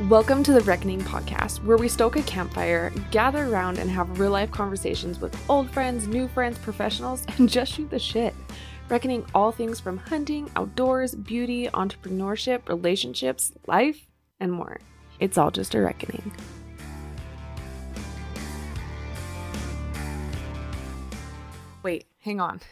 Welcome to the Reckoning podcast, where we stoke a campfire, gather around, and have real life conversations with old friends, new friends, professionals, and just shoot the shit. Reckoning all things from hunting, outdoors, beauty, entrepreneurship, relationships, life, and more. It's all just a reckoning. Wait, hang on.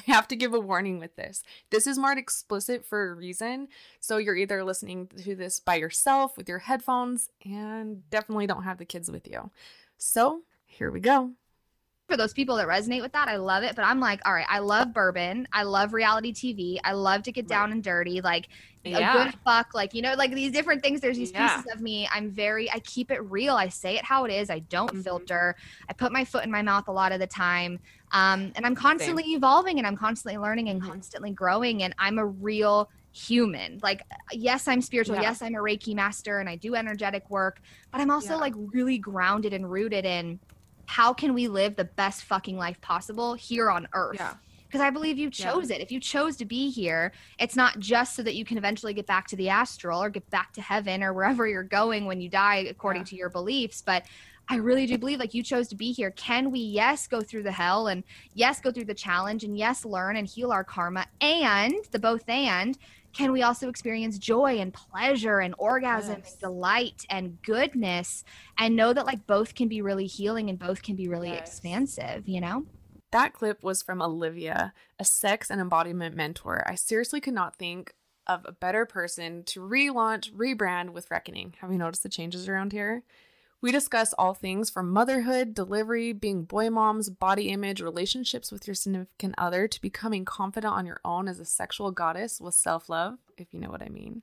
I have to give a warning with this. This is marked explicit for a reason. So you're either listening to this by yourself with your headphones and definitely don't have the kids with you. So here we go for those people that resonate with that, I love it. But I'm like, all right, I love bourbon. I love reality TV. I love to get down and dirty. Like yeah. a good fuck. Like, you know, like these different things. There's these yeah. pieces of me. I'm very, I keep it real. I say it how it is. I don't mm-hmm. filter. I put my foot in my mouth a lot of the time. Um, and I'm constantly Same. evolving and I'm constantly learning and mm-hmm. constantly growing. And I'm a real human. Like, yes, I'm spiritual. Yeah. Yes, I'm a Reiki master and I do energetic work, but I'm also like really grounded and rooted in how can we live the best fucking life possible here on earth? Yeah. Because I believe you chose yeah. it. If you chose to be here, it's not just so that you can eventually get back to the astral or get back to heaven or wherever you're going when you die, according yeah. to your beliefs. But I really do believe like you chose to be here. Can we, yes, go through the hell and yes, go through the challenge and yes, learn and heal our karma and the both and can we also experience joy and pleasure and orgasm yes. and delight and goodness and know that like both can be really healing and both can be really yes. expansive, you know? That clip was from Olivia, a sex and embodiment mentor. I seriously could not think of a better person to relaunch, rebrand with Reckoning. Have you noticed the changes around here? We discuss all things from motherhood, delivery, being boy moms, body image, relationships with your significant other, to becoming confident on your own as a sexual goddess with self-love, if you know what I mean,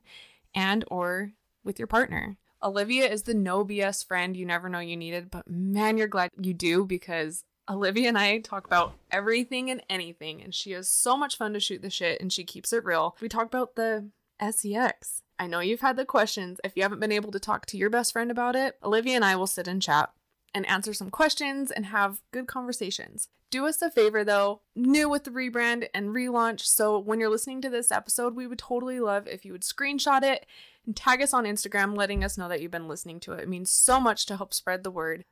and or with your partner. Olivia is the no BS friend you never know you needed, but man, you're glad you do because Olivia and I talk about everything and anything, and she has so much fun to shoot the shit and she keeps it real. We talk about the SEX, I know you've had the questions. If you haven't been able to talk to your best friend about it, Olivia and I will sit and chat and answer some questions and have good conversations. Do us a favor though, new with the rebrand and relaunch. So when you're listening to this episode, we would totally love if you would screenshot it and tag us on Instagram, letting us know that you've been listening to it. It means so much to help spread the word.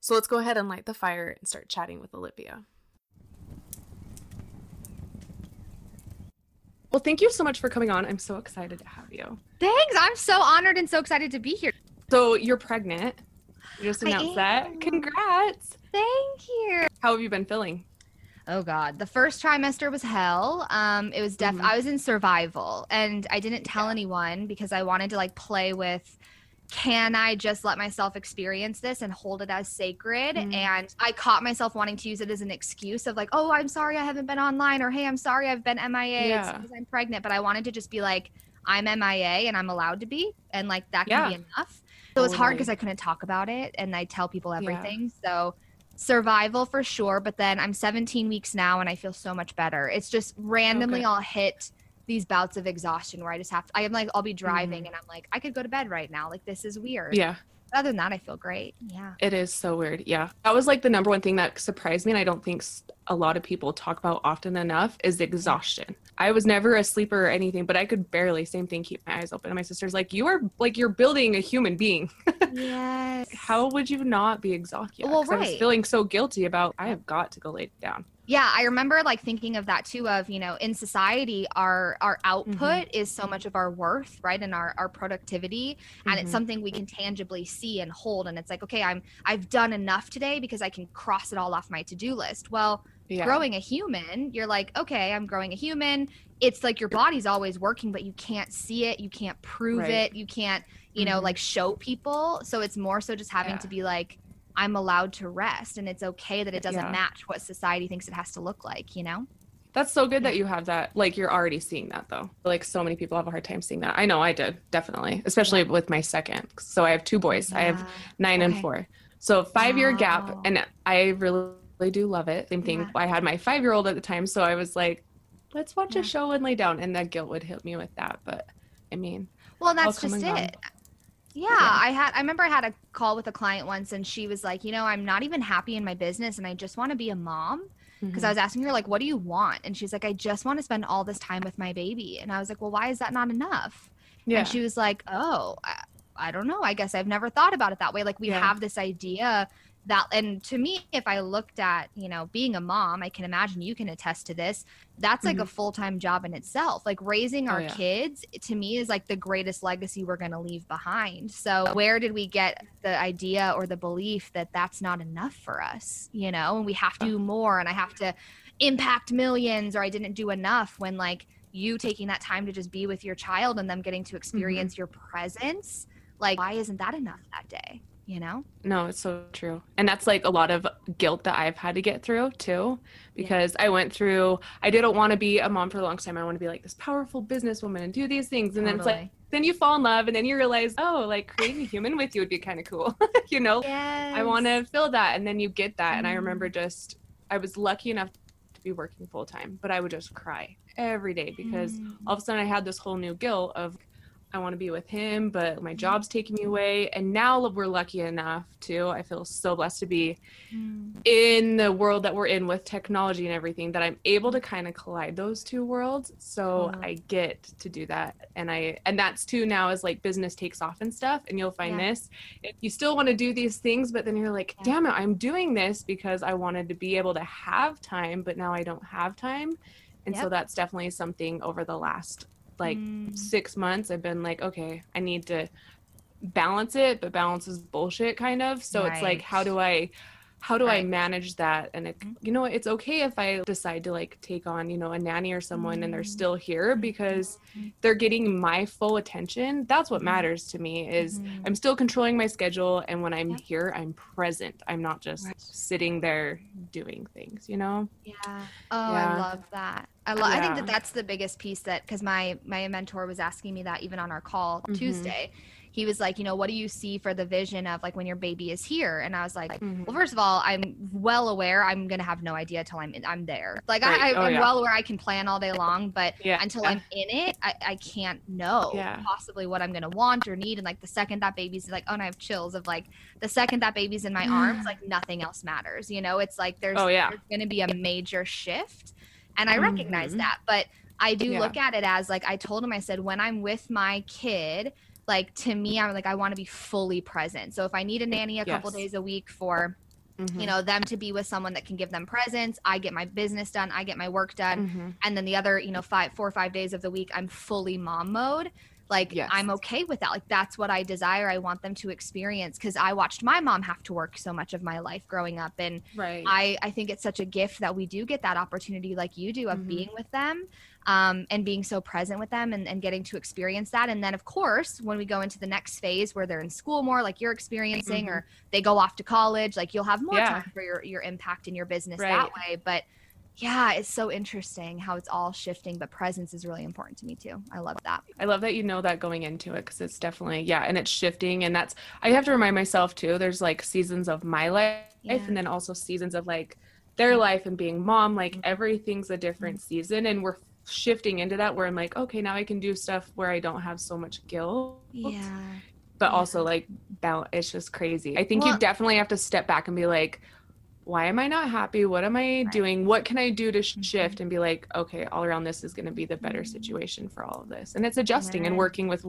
So let's go ahead and light the fire and start chatting with Olivia. Well, thank you so much for coming on. I'm so excited to have you. Thanks. I'm so honored and so excited to be here. So you're pregnant. You just announced that. Congrats. Thank you. How have you been feeling? Oh God, the first trimester was hell. Um, it was def. Mm-hmm. I was in survival, and I didn't tell yeah. anyone because I wanted to like play with can I just let myself experience this and hold it as sacred? Mm. And I caught myself wanting to use it as an excuse of like, oh, I'm sorry I haven't been online, or hey, I'm sorry I've been MIA yeah. because I'm pregnant. But I wanted to just be like, I'm MIA and I'm allowed to be, and like that can yeah. be enough. So it was hard because I couldn't talk about it, and I tell people everything. Yeah. So survival for sure. But then I'm 17 weeks now, and I feel so much better. It's just randomly okay. I'll hit these bouts of exhaustion where I just have to, I'm like, I'll be driving mm-hmm. and I'm like, I could go to bed right now. Like, this is weird. Yeah. But other than that, I feel great. Yeah. It is so weird. Yeah. That was like the number one thing that surprised me. And I don't think a lot of people talk about often enough is exhaustion. I was never a sleeper or anything, but I could barely, same thing, keep my eyes open. And my sister's like, you are like, you're building a human being. yes. How would you not be exhausted? Well, right. I was feeling so guilty about, I have got to go lay down yeah i remember like thinking of that too of you know in society our our output mm-hmm. is so much of our worth right and our our productivity and mm-hmm. it's something we can tangibly see and hold and it's like okay i'm i've done enough today because i can cross it all off my to-do list well yeah. growing a human you're like okay i'm growing a human it's like your body's always working but you can't see it you can't prove right. it you can't you know mm-hmm. like show people so it's more so just having yeah. to be like I'm allowed to rest and it's okay that it doesn't yeah. match what society thinks it has to look like, you know? That's so good that you have that. Like you're already seeing that though. Like so many people have a hard time seeing that. I know I did, definitely. Especially yeah. with my second. So I have two boys. Yeah. I have nine okay. and four. So five year wow. gap oh. and I really do love it. Same thing. I had my five year old at the time. So I was like, let's watch a show and lay down. And that guilt would hit me with that. But I mean, well, that's just it. Yeah, yeah, I had I remember I had a call with a client once and she was like, "You know, I'm not even happy in my business and I just want to be a mom." Because mm-hmm. I was asking her like, "What do you want?" And she's like, "I just want to spend all this time with my baby." And I was like, "Well, why is that not enough?" Yeah. And she was like, "Oh, I don't know. I guess I've never thought about it that way. Like we yeah. have this idea that and to me if i looked at you know being a mom i can imagine you can attest to this that's like mm-hmm. a full-time job in itself like raising our oh, yeah. kids to me is like the greatest legacy we're going to leave behind so where did we get the idea or the belief that that's not enough for us you know and we have to do more and i have to impact millions or i didn't do enough when like you taking that time to just be with your child and them getting to mm-hmm. experience mm-hmm. your presence like why isn't that enough that day you know? No, it's so true. And that's like a lot of guilt that I've had to get through too, because yeah. I went through, I didn't want to be a mom for a long time. I want to be like this powerful businesswoman and do these things. And totally. then it's like, then you fall in love and then you realize, oh, like creating a human with you would be kind of cool. you know, yes. I want to feel that. And then you get that. Mm. And I remember mm-hmm. just, I was lucky enough to be working full time, but I would just cry every day because mm. all of a sudden I had this whole new guilt of, I want to be with him, but my job's taking me away. And now we're lucky enough to, I feel so blessed to be mm. in the world that we're in with technology and everything that I'm able to kind of collide those two worlds. So uh-huh. I get to do that. And I, and that's too now is like business takes off and stuff. And you'll find yeah. this, if you still want to do these things, but then you're like, yeah. damn it, I'm doing this because I wanted to be able to have time, but now I don't have time. And yep. so that's definitely something over the last like mm. six months i've been like okay i need to balance it but balance is bullshit kind of so right. it's like how do i how do right. i manage that and it, mm-hmm. you know it's okay if i decide to like take on you know a nanny or someone mm-hmm. and they're mm. still here because mm-hmm. they're getting my full attention that's what mm-hmm. matters to me is mm-hmm. i'm still controlling my schedule and when i'm here i'm present i'm not just right. sitting there doing things you know yeah oh yeah. i love that I, lo- yeah. I think that that's the biggest piece that because my my mentor was asking me that even on our call mm-hmm. Tuesday he was like, you know, what do you see for the vision of like when your baby is here? And I was like, mm-hmm. well, first of all, I'm well aware I'm gonna have no idea till I'm in, I'm there. Like right. I, am oh, yeah. well aware I can plan all day long, but yeah. until. I'm in it, I, I can't know possibly what I'm gonna want or need. And like the second that baby's like, oh, and I have chills of like the second that baby's in my arms, like nothing else matters. You know, it's like there's, oh, yeah. there's gonna be a major shift, and I recognize mm-hmm. that, but. I do look at it as like I told him I said when I'm with my kid like to me i'm like i want to be fully present so if i need a nanny a yes. couple days a week for mm-hmm. you know them to be with someone that can give them presence i get my business done i get my work done mm-hmm. and then the other you know five four or five days of the week i'm fully mom mode like yes. i'm okay with that like that's what i desire i want them to experience because i watched my mom have to work so much of my life growing up and right. i i think it's such a gift that we do get that opportunity like you do of mm-hmm. being with them um, and being so present with them and, and getting to experience that. And then, of course, when we go into the next phase where they're in school more, like you're experiencing, mm-hmm. or they go off to college, like you'll have more yeah. time for your, your impact in your business right. that way. But yeah, it's so interesting how it's all shifting, but presence is really important to me too. I love that. I love that you know that going into it because it's definitely, yeah, and it's shifting. And that's, I have to remind myself too, there's like seasons of my life yeah. and then also seasons of like their life and being mom. Like mm-hmm. everything's a different mm-hmm. season, and we're shifting into that where I'm like, okay, now I can do stuff where I don't have so much guilt. Yeah. But yeah. also like it's just crazy. I think well, you definitely have to step back and be like, why am I not happy? What am I right. doing? What can I do to mm-hmm. shift and be like, okay, all around this is going to be the better mm-hmm. situation for all of this. And it's adjusting right. and working with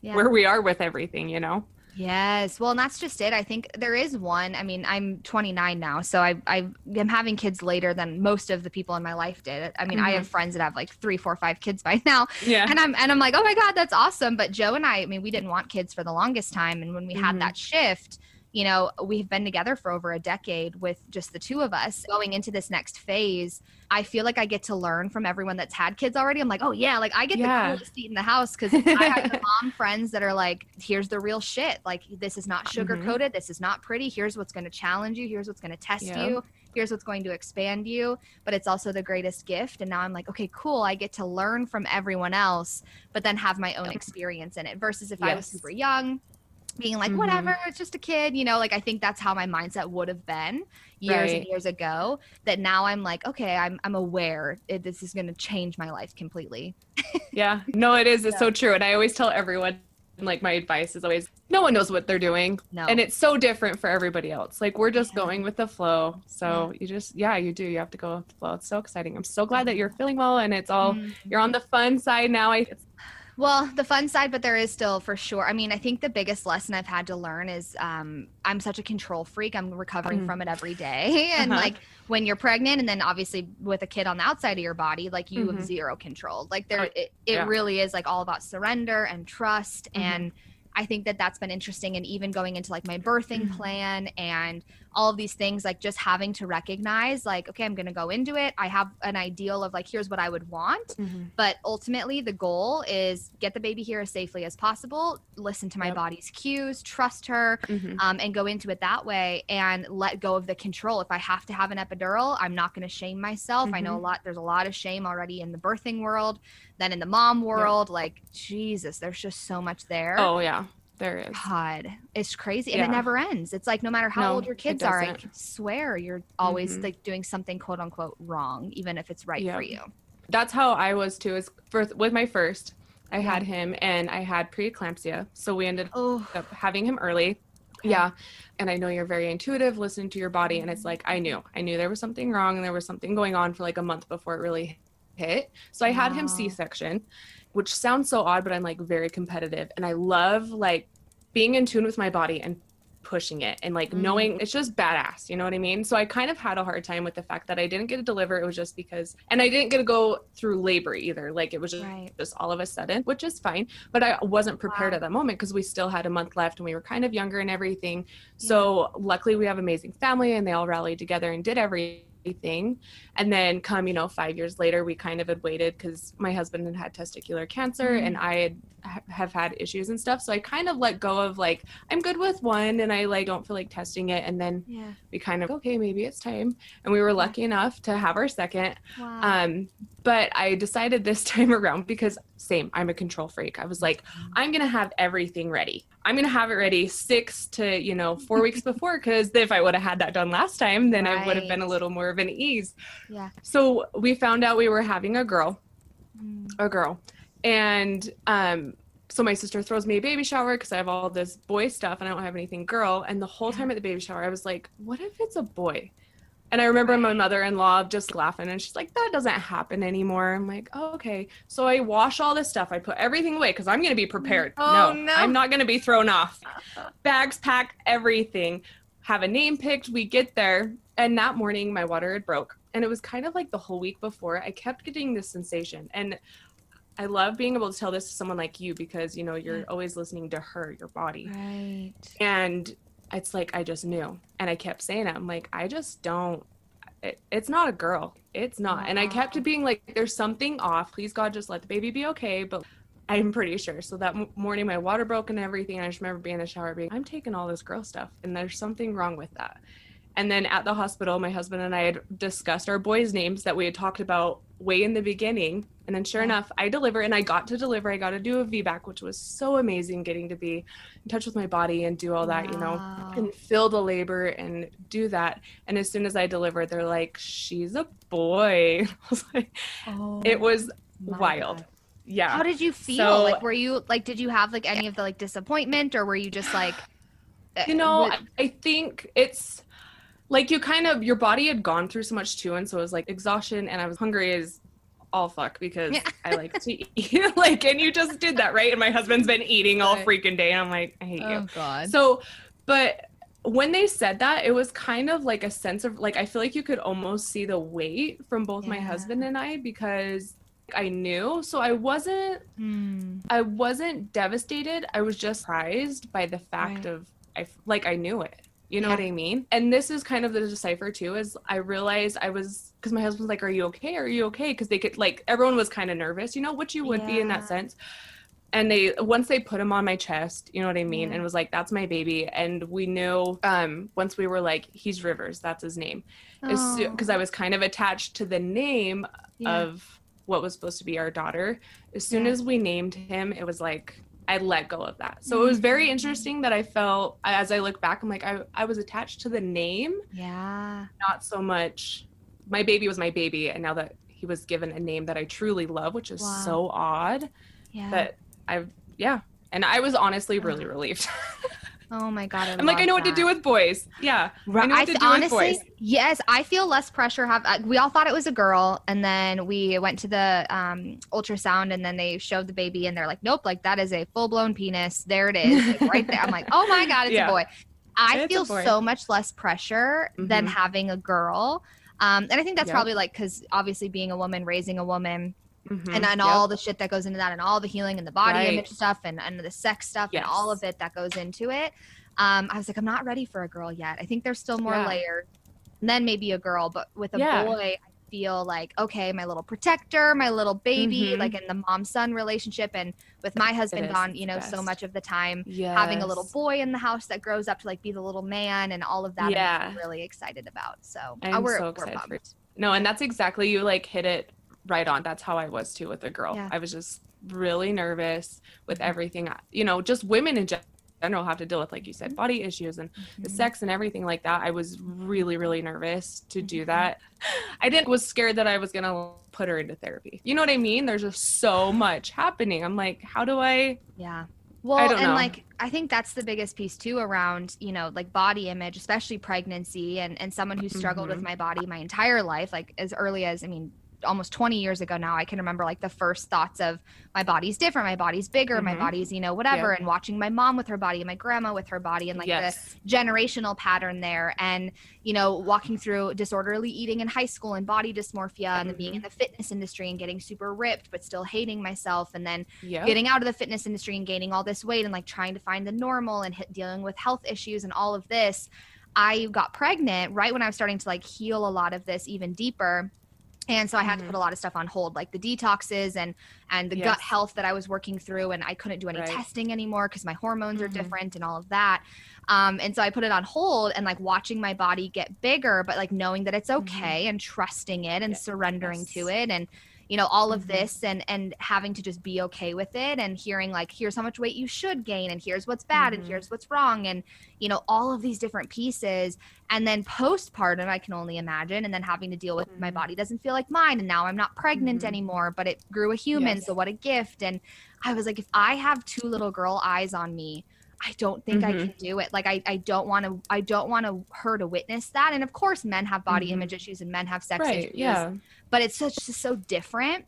yeah. where we are with everything, you know? Yes. Well, and that's just it. I think there is one. I mean, I'm 29 now, so I, I am having kids later than most of the people in my life did. I mean, mm-hmm. I have mm-hmm. friends that have like three, four, five kids by now. Yeah. And I'm and I'm like, oh my god, that's awesome. But Joe and I, I mean, we didn't want kids for the longest time, and when we mm-hmm. had that shift, you know, we've been together for over a decade with just the two of us. Going into this next phase, I feel like I get to learn from everyone that's had kids already. I'm like, oh yeah, like I get yeah. the coolest seat in the house because I have the mom friends that are like, here's the real shit. Like this is not sugar coated. Mm-hmm. This is not pretty. Here's what's going to challenge you. Here's what's going to test yeah. you. Here's what's going to expand you. But it's also the greatest gift. And now I'm like, okay, cool. I get to learn from everyone else, but then have my own experience in it. Versus if yes. I was super young being like, mm-hmm. whatever, it's just a kid, you know, like I think that's how my mindset would have been years right. and years ago. That now I'm like, okay, I'm I'm aware it, this is going to change my life completely. yeah, no, it is. It's yeah. so true, and I always tell everyone, like my advice is always, no one knows what they're doing, no, and it's so different for everybody else. Like we're just yeah. going with the flow. So yeah. you just, yeah, you do. You have to go with the flow. It's so exciting. I'm so glad that you're feeling well, and it's all mm-hmm. you're on the fun side now. I Well, the fun side, but there is still for sure. I mean, I think the biggest lesson I've had to learn is um, I'm such a control freak. I'm recovering mm-hmm. from it every day. And uh-huh. like when you're pregnant, and then obviously with a kid on the outside of your body, like you mm-hmm. have zero control. Like there, it, it yeah. really is like all about surrender and trust mm-hmm. and I think that that's been interesting. And even going into like my birthing mm-hmm. plan and all of these things, like just having to recognize, like, okay, I'm going to go into it. I have an ideal of like, here's what I would want. Mm-hmm. But ultimately, the goal is get the baby here as safely as possible, listen to my yep. body's cues, trust her, mm-hmm. um, and go into it that way and let go of the control. If I have to have an epidural, I'm not going to shame myself. I know a mm-hmm. lot, there's a lot of shame already in the birthing world then in the mom world yep. like jesus there's just so much there oh yeah there is god it's crazy and yeah. it never ends it's like no matter how no, old your kids are i swear you're always mm-hmm. like doing something quote unquote wrong even if it's right yep. for you that's how i was too is first with my first i yeah. had him and i had preeclampsia so we ended oh. up having him early okay. yeah and i know you're very intuitive listening to your body and it's like i knew i knew there was something wrong and there was something going on for like a month before it really hit. So I had wow. him C-section, which sounds so odd, but I'm like very competitive and I love like being in tune with my body and pushing it and like mm knowing it's just badass you know what i mean so i kind of had a hard time with the fact that i didn't get to deliver it was just because and i didn't get to go through labor either like it was just, right. just all of a sudden which is fine but i wasn't prepared wow. at that moment because we still had a month left and we were kind of younger and everything yeah. so luckily we have amazing family and they all rallied together and did everything thing. And then come, you know, five years later, we kind of had waited because my husband had had testicular cancer mm-hmm. and I had have had issues and stuff. So I kind of let go of like, I'm good with one and I like don't feel like testing it. And then yeah. we kind of, okay, maybe it's time. And we were lucky enough to have our second. Wow. Um, but I decided this time around because same, I'm a control freak. I was like, mm-hmm. I'm to have everything ready. I'm to have it ready six to, you know, four weeks before. Cause if I would have had that done last time, then right. I would have been a little more of an ease. Yeah. So we found out we were having a girl, mm. a girl. And, um, so my sister throws me a baby shower because I have all this boy stuff and I don't have anything girl. And the whole time at the baby shower, I was like, what if it's a boy? And I remember my mother in law just laughing and she's like, that doesn't happen anymore. I'm like, oh, okay. So I wash all this stuff. I put everything away because I'm going to be prepared. Oh, no, no, I'm not going to be thrown off. Bags packed, everything. Have a name picked. We get there. And that morning, my water had broke. And it was kind of like the whole week before. I kept getting this sensation. And I love being able to tell this to someone like you because, you know, you're always listening to her, your body. Right. And it's like I just knew. And I kept saying it. I'm like, I just don't. It, it's not a girl. It's not. Wow. And I kept being like, there's something off. Please, God, just let the baby be okay. But I'm pretty sure. So that m- morning, my water broke and everything. I just remember being in the shower being, I'm taking all this girl stuff. And there's something wrong with that. And then at the hospital, my husband and I had discussed our boys' names that we had talked about way in the beginning. And then sure enough, I deliver and I got to deliver. I got to do a VBAC, which was so amazing getting to be in touch with my body and do all that, wow. you know, and fill the labor and do that. And as soon as I delivered, they're like, she's a boy. was like, oh, it was wild. God. Yeah. How did you feel? So, like, were you like, did you have like any of the like disappointment or were you just like, you know, I, I think it's, like you kind of your body had gone through so much too and so it was like exhaustion and i was hungry as all fuck because yeah. i like to eat like and you just did that right and my husband's been eating all freaking day and i'm like i hate oh, you god so but when they said that it was kind of like a sense of like i feel like you could almost see the weight from both yeah. my husband and i because I knew. So I wasn't hmm. I wasn't devastated. I was just surprised by the fact right. of I like I knew it. You know yeah. what I mean? And this is kind of the decipher too, is I realized I was because my husband's like, Are you okay? Are you okay? Because they could like everyone was kind of nervous, you know, which you would yeah. be in that sense. And they once they put him on my chest, you know what I mean, yeah. and was like, That's my baby. And we knew um once we were like, He's Rivers, that's his name. Because I was kind of attached to the name of what was supposed to be our daughter. As soon as we named him, it was like I let go of that. So it was very mm-hmm. interesting that I felt as I look back, I'm like, I, I was attached to the name. Yeah. Not so much my baby was my baby. And now that he was given a name that I truly love, which is wow. so odd. Yeah. But I've yeah. And I was honestly really relieved. Oh my god! I am like, I know that. what to do with boys. Yeah, right. I know what to do honestly, with boys. Yes, I feel less pressure. Have uh, we all thought it was a girl, and then we went to the um, ultrasound, and then they showed the baby, and they're like, nope, like that is a full blown penis. There it is, like, right there. I'm like, oh my god, it's yeah. a boy. I it's feel so much less pressure mm-hmm. than having a girl. Um, and I think that's yep. probably like because obviously being a woman, raising a woman, mm-hmm. and, and yep. all the shit that goes into that, and all the healing and the body right. image stuff, and, and the sex stuff, yes. and all of it that goes into it. Um, I was like, I'm not ready for a girl yet. I think there's still more yeah. layers. And then maybe a girl, but with a yeah. boy, i feel like okay my little protector my little baby mm-hmm. like in the mom son relationship and with my husband gone you know best. so much of the time yes. having a little boy in the house that grows up to like be the little man and all of that yeah. i'm really excited about so i'm we're, so excited for no and that's exactly you like hit it right on that's how i was too with a girl yeah. i was just really nervous with mm-hmm. everything you know just women in general have to deal with like you said body issues and mm-hmm. the sex and everything like that i was really really nervous to do mm-hmm. that i didn't was scared that i was gonna put her into therapy you know what i mean there's just so much happening i'm like how do i yeah well and know. like i think that's the biggest piece too around you know like body image especially pregnancy and and someone who struggled mm-hmm. with my body my entire life like as early as i mean almost 20 years ago now i can remember like the first thoughts of my body's different my body's bigger mm-hmm. my body's you know whatever and watching my mom with her body and my grandma with her body and like yes. the generational pattern there and you know walking through disorderly eating in high school and body dysmorphia mm-hmm. and then being in mm-hmm. the fitness industry and getting super ripped but still hating myself and then getting out of the fitness industry and gaining all this weight and like trying to find the normal and hit, dealing with health issues and all of this I got pregnant right when I was starting to like heal a lot of this even deeper and so i had mm-hmm. to put a lot of stuff on hold like the detoxes and and the yes. gut health that i was working through and i couldn't do any right. testing anymore because my hormones mm-hmm. are different and all of that um, and so i put it on hold and like watching my body get bigger but like knowing that it's mm-hmm. okay mm-hmm. and trusting it and yes. surrendering yes. to it and you know all of mm-hmm. this and and having to just be okay with it and hearing like here's how much weight you should gain and here's what's bad mm-hmm. and here's what's wrong and you know all of these different pieces and then postpartum i can only imagine and then having to deal with mm-hmm. my body doesn't feel like mine and now i'm not pregnant mm-hmm. anymore but it grew a human yes. so what a gift and i was like if i have two little girl eyes on me I don't think mm-hmm. I can do it. Like I, I don't want to I don't want to her to witness that. And of course men have body mm-hmm. image issues and men have sex right, issues. Yeah. But it's such just so different.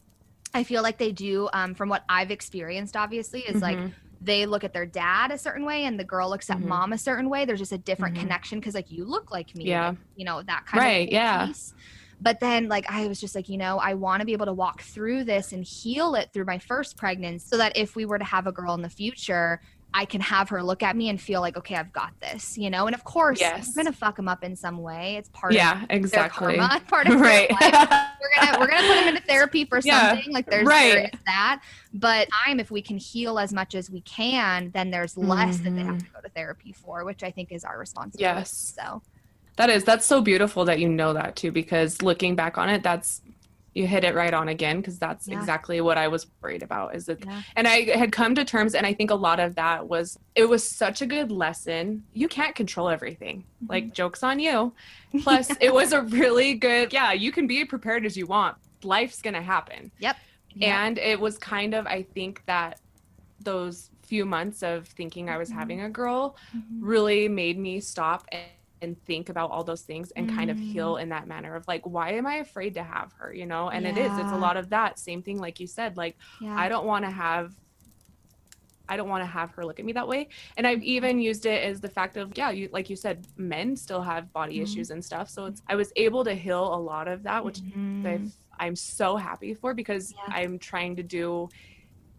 I feel like they do um, from what I've experienced obviously is mm-hmm. like they look at their dad a certain way and the girl looks at mm-hmm. mom a certain way. There's just a different mm-hmm. connection because like you look like me. Yeah. Like, you know, that kind right, of yeah. Piece but then like i was just like you know i want to be able to walk through this and heal it through my first pregnancy so that if we were to have a girl in the future I can have her look at me and feel like, okay, I've got this, you know. And of course, yes. I'm gonna fuck them up in some way. It's part yeah, of exactly. Karma, part of right. we're gonna we're gonna put them into therapy for something. Yeah, like there's right. there that. But time, if we can heal as much as we can, then there's less mm-hmm. that they have to mm-hmm. go to therapy for, which I think is our responsibility. Yes. So that is that's so beautiful that you know that too, because looking back on it, that's you hit it right on again because that's yeah. exactly what I was worried about is it yeah. and I had come to terms and I think a lot of that was it was such a good lesson. You can't control everything. Mm-hmm. Like jokes on you. Plus it was a really good yeah, you can be prepared as you want. Life's going to happen. Yep. yep. And it was kind of I think that those few months of thinking I was mm-hmm. having a girl mm-hmm. really made me stop and and think about all those things and mm. kind of heal mm. in that manner of like why am i afraid to have her you know and yeah. it is it's a lot of that same thing like you said like yeah. i don't want to have I don't want to have her look at me that way. And I've even used it as the fact of, yeah, you like you said, men still have body mm-hmm. issues and stuff. So it's I was able to heal a lot of that, which mm-hmm. I'm so happy for because yeah. I'm trying to do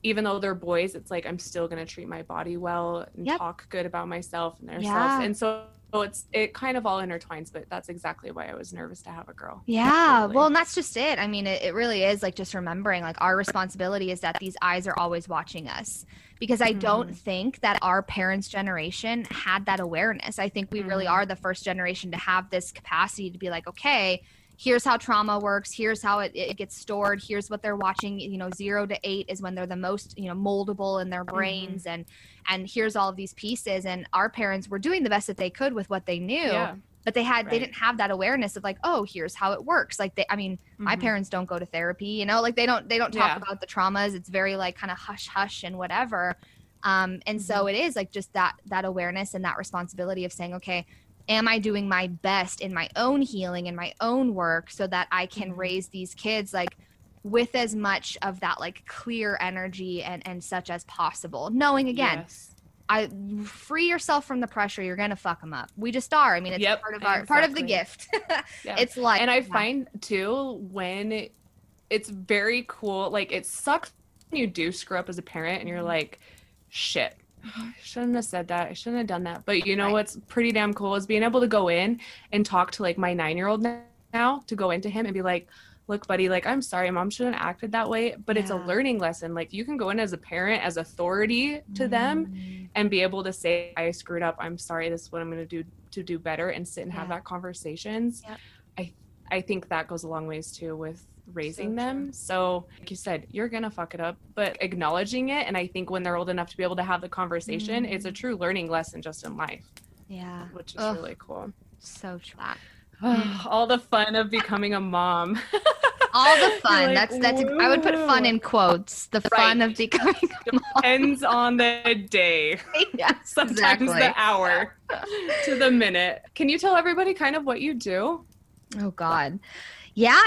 even though they're boys, it's like I'm still gonna treat my body well and yep. talk good about myself and themselves. Yeah. And so so it's it kind of all intertwines, but that's exactly why I was nervous to have a girl. Yeah. Well, and that's just it. I mean, it, it really is like just remembering like our responsibility is that these eyes are always watching us because I mm-hmm. don't think that our parents' generation had that awareness. I think we mm-hmm. really are the first generation to have this capacity to be like, okay, here's how trauma works here's how it, it gets stored here's what they're watching you know zero to eight is when they're the most you know moldable in their brains mm-hmm. and and here's all of these pieces and our parents were doing the best that they could with what they knew yeah. but they had right. they didn't have that awareness of like oh here's how it works like they i mean mm-hmm. my parents don't go to therapy you know like they don't they don't talk yeah. about the traumas it's very like kind of hush hush and whatever Um, and mm-hmm. so it is like just that that awareness and that responsibility of saying, okay, am I doing my best in my own healing and my own work so that I can mm-hmm. raise these kids like with as much of that like clear energy and and such as possible knowing again yes. I free yourself from the pressure. You're gonna fuck them up. We just are. I mean, it's yep, part of our exactly. part of the gift. yeah. It's like, and I yeah. find too when it's very cool. Like it sucks when you do screw up as a parent, and you're mm-hmm. like, shit. I shouldn't have said that. I shouldn't have done that. But you know right. what's pretty damn cool is being able to go in and talk to like my nine year old now to go into him and be like, look buddy like i'm sorry mom shouldn't have acted that way but yeah. it's a learning lesson like you can go in as a parent as authority to mm. them and be able to say i screwed up i'm sorry this is what i'm going to do to do better and sit and yeah. have that conversations yep. i i think that goes a long ways too with raising so them so like you said you're gonna fuck it up but acknowledging it and i think when they're old enough to be able to have the conversation mm. it's a mm. true learning lesson just in life yeah which is Ugh. really cool so true all the fun of becoming a mom. all the fun. Like, that's that's. I would put fun in quotes. The fun right. of becoming. Depends on the day. Yeah, sometimes exactly. the hour to the minute. Can you tell everybody kind of what you do? Oh God. Yeah,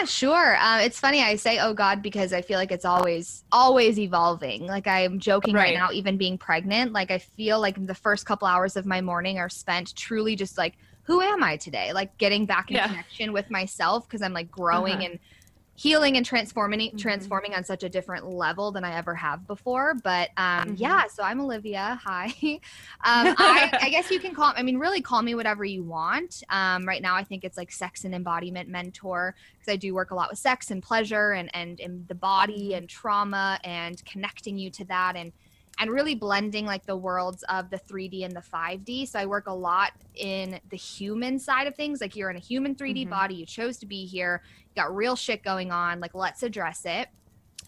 sure. Uh, it's funny I say "oh God" because I feel like it's always always evolving. Like I'm joking right. right now, even being pregnant. Like I feel like the first couple hours of my morning are spent truly just like who am I today? Like getting back in yeah. connection with myself because I'm like growing uh-huh. and healing and transforming mm-hmm. transforming on such a different level than I ever have before. But um, mm-hmm. yeah, so I'm Olivia. Hi. um, I, I, guess you can call. I mean, really call me whatever you want. Um, right now, I think it's like sex and embodiment mentor because I do work a lot with sex and pleasure and and, and the body and trauma and connecting you to that and and really blending like the worlds of the 3D and the 5D. So I work a lot in the human side of things. Like you're in a human 3D mm-hmm. body, you chose to be here, you got real shit going on. Like let's address it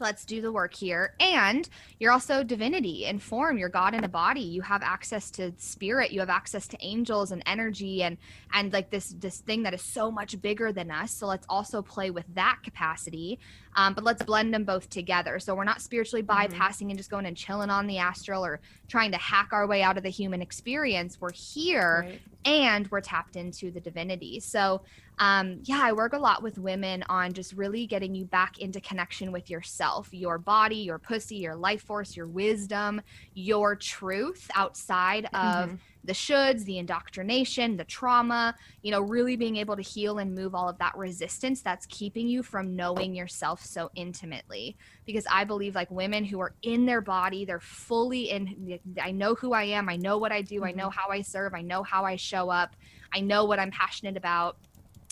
let's do the work here and you're also divinity in form you're god in a body you have access to spirit you have access to angels and energy and and like this this thing that is so much bigger than us so let's also play with that capacity um, but let's blend them both together so we're not spiritually mm-hmm. bypassing mm-hmm. and just going and chilling on the astral or trying to hack our way out of the human experience we're here right. And we're tapped into the divinity so um, yeah, I work a lot with women on just really getting you back into connection with yourself, your body, your pussy, your life force, your wisdom, your truth outside of mm-hmm. The shoulds, the indoctrination, the trauma, you know, really being able to heal and move all of that resistance that's keeping you from knowing yourself so intimately. Because I believe like women who are in their body, they're fully in, I know who I am, I know what I do, mm-hmm. I know how I serve, I know how I show up, I know what I'm passionate about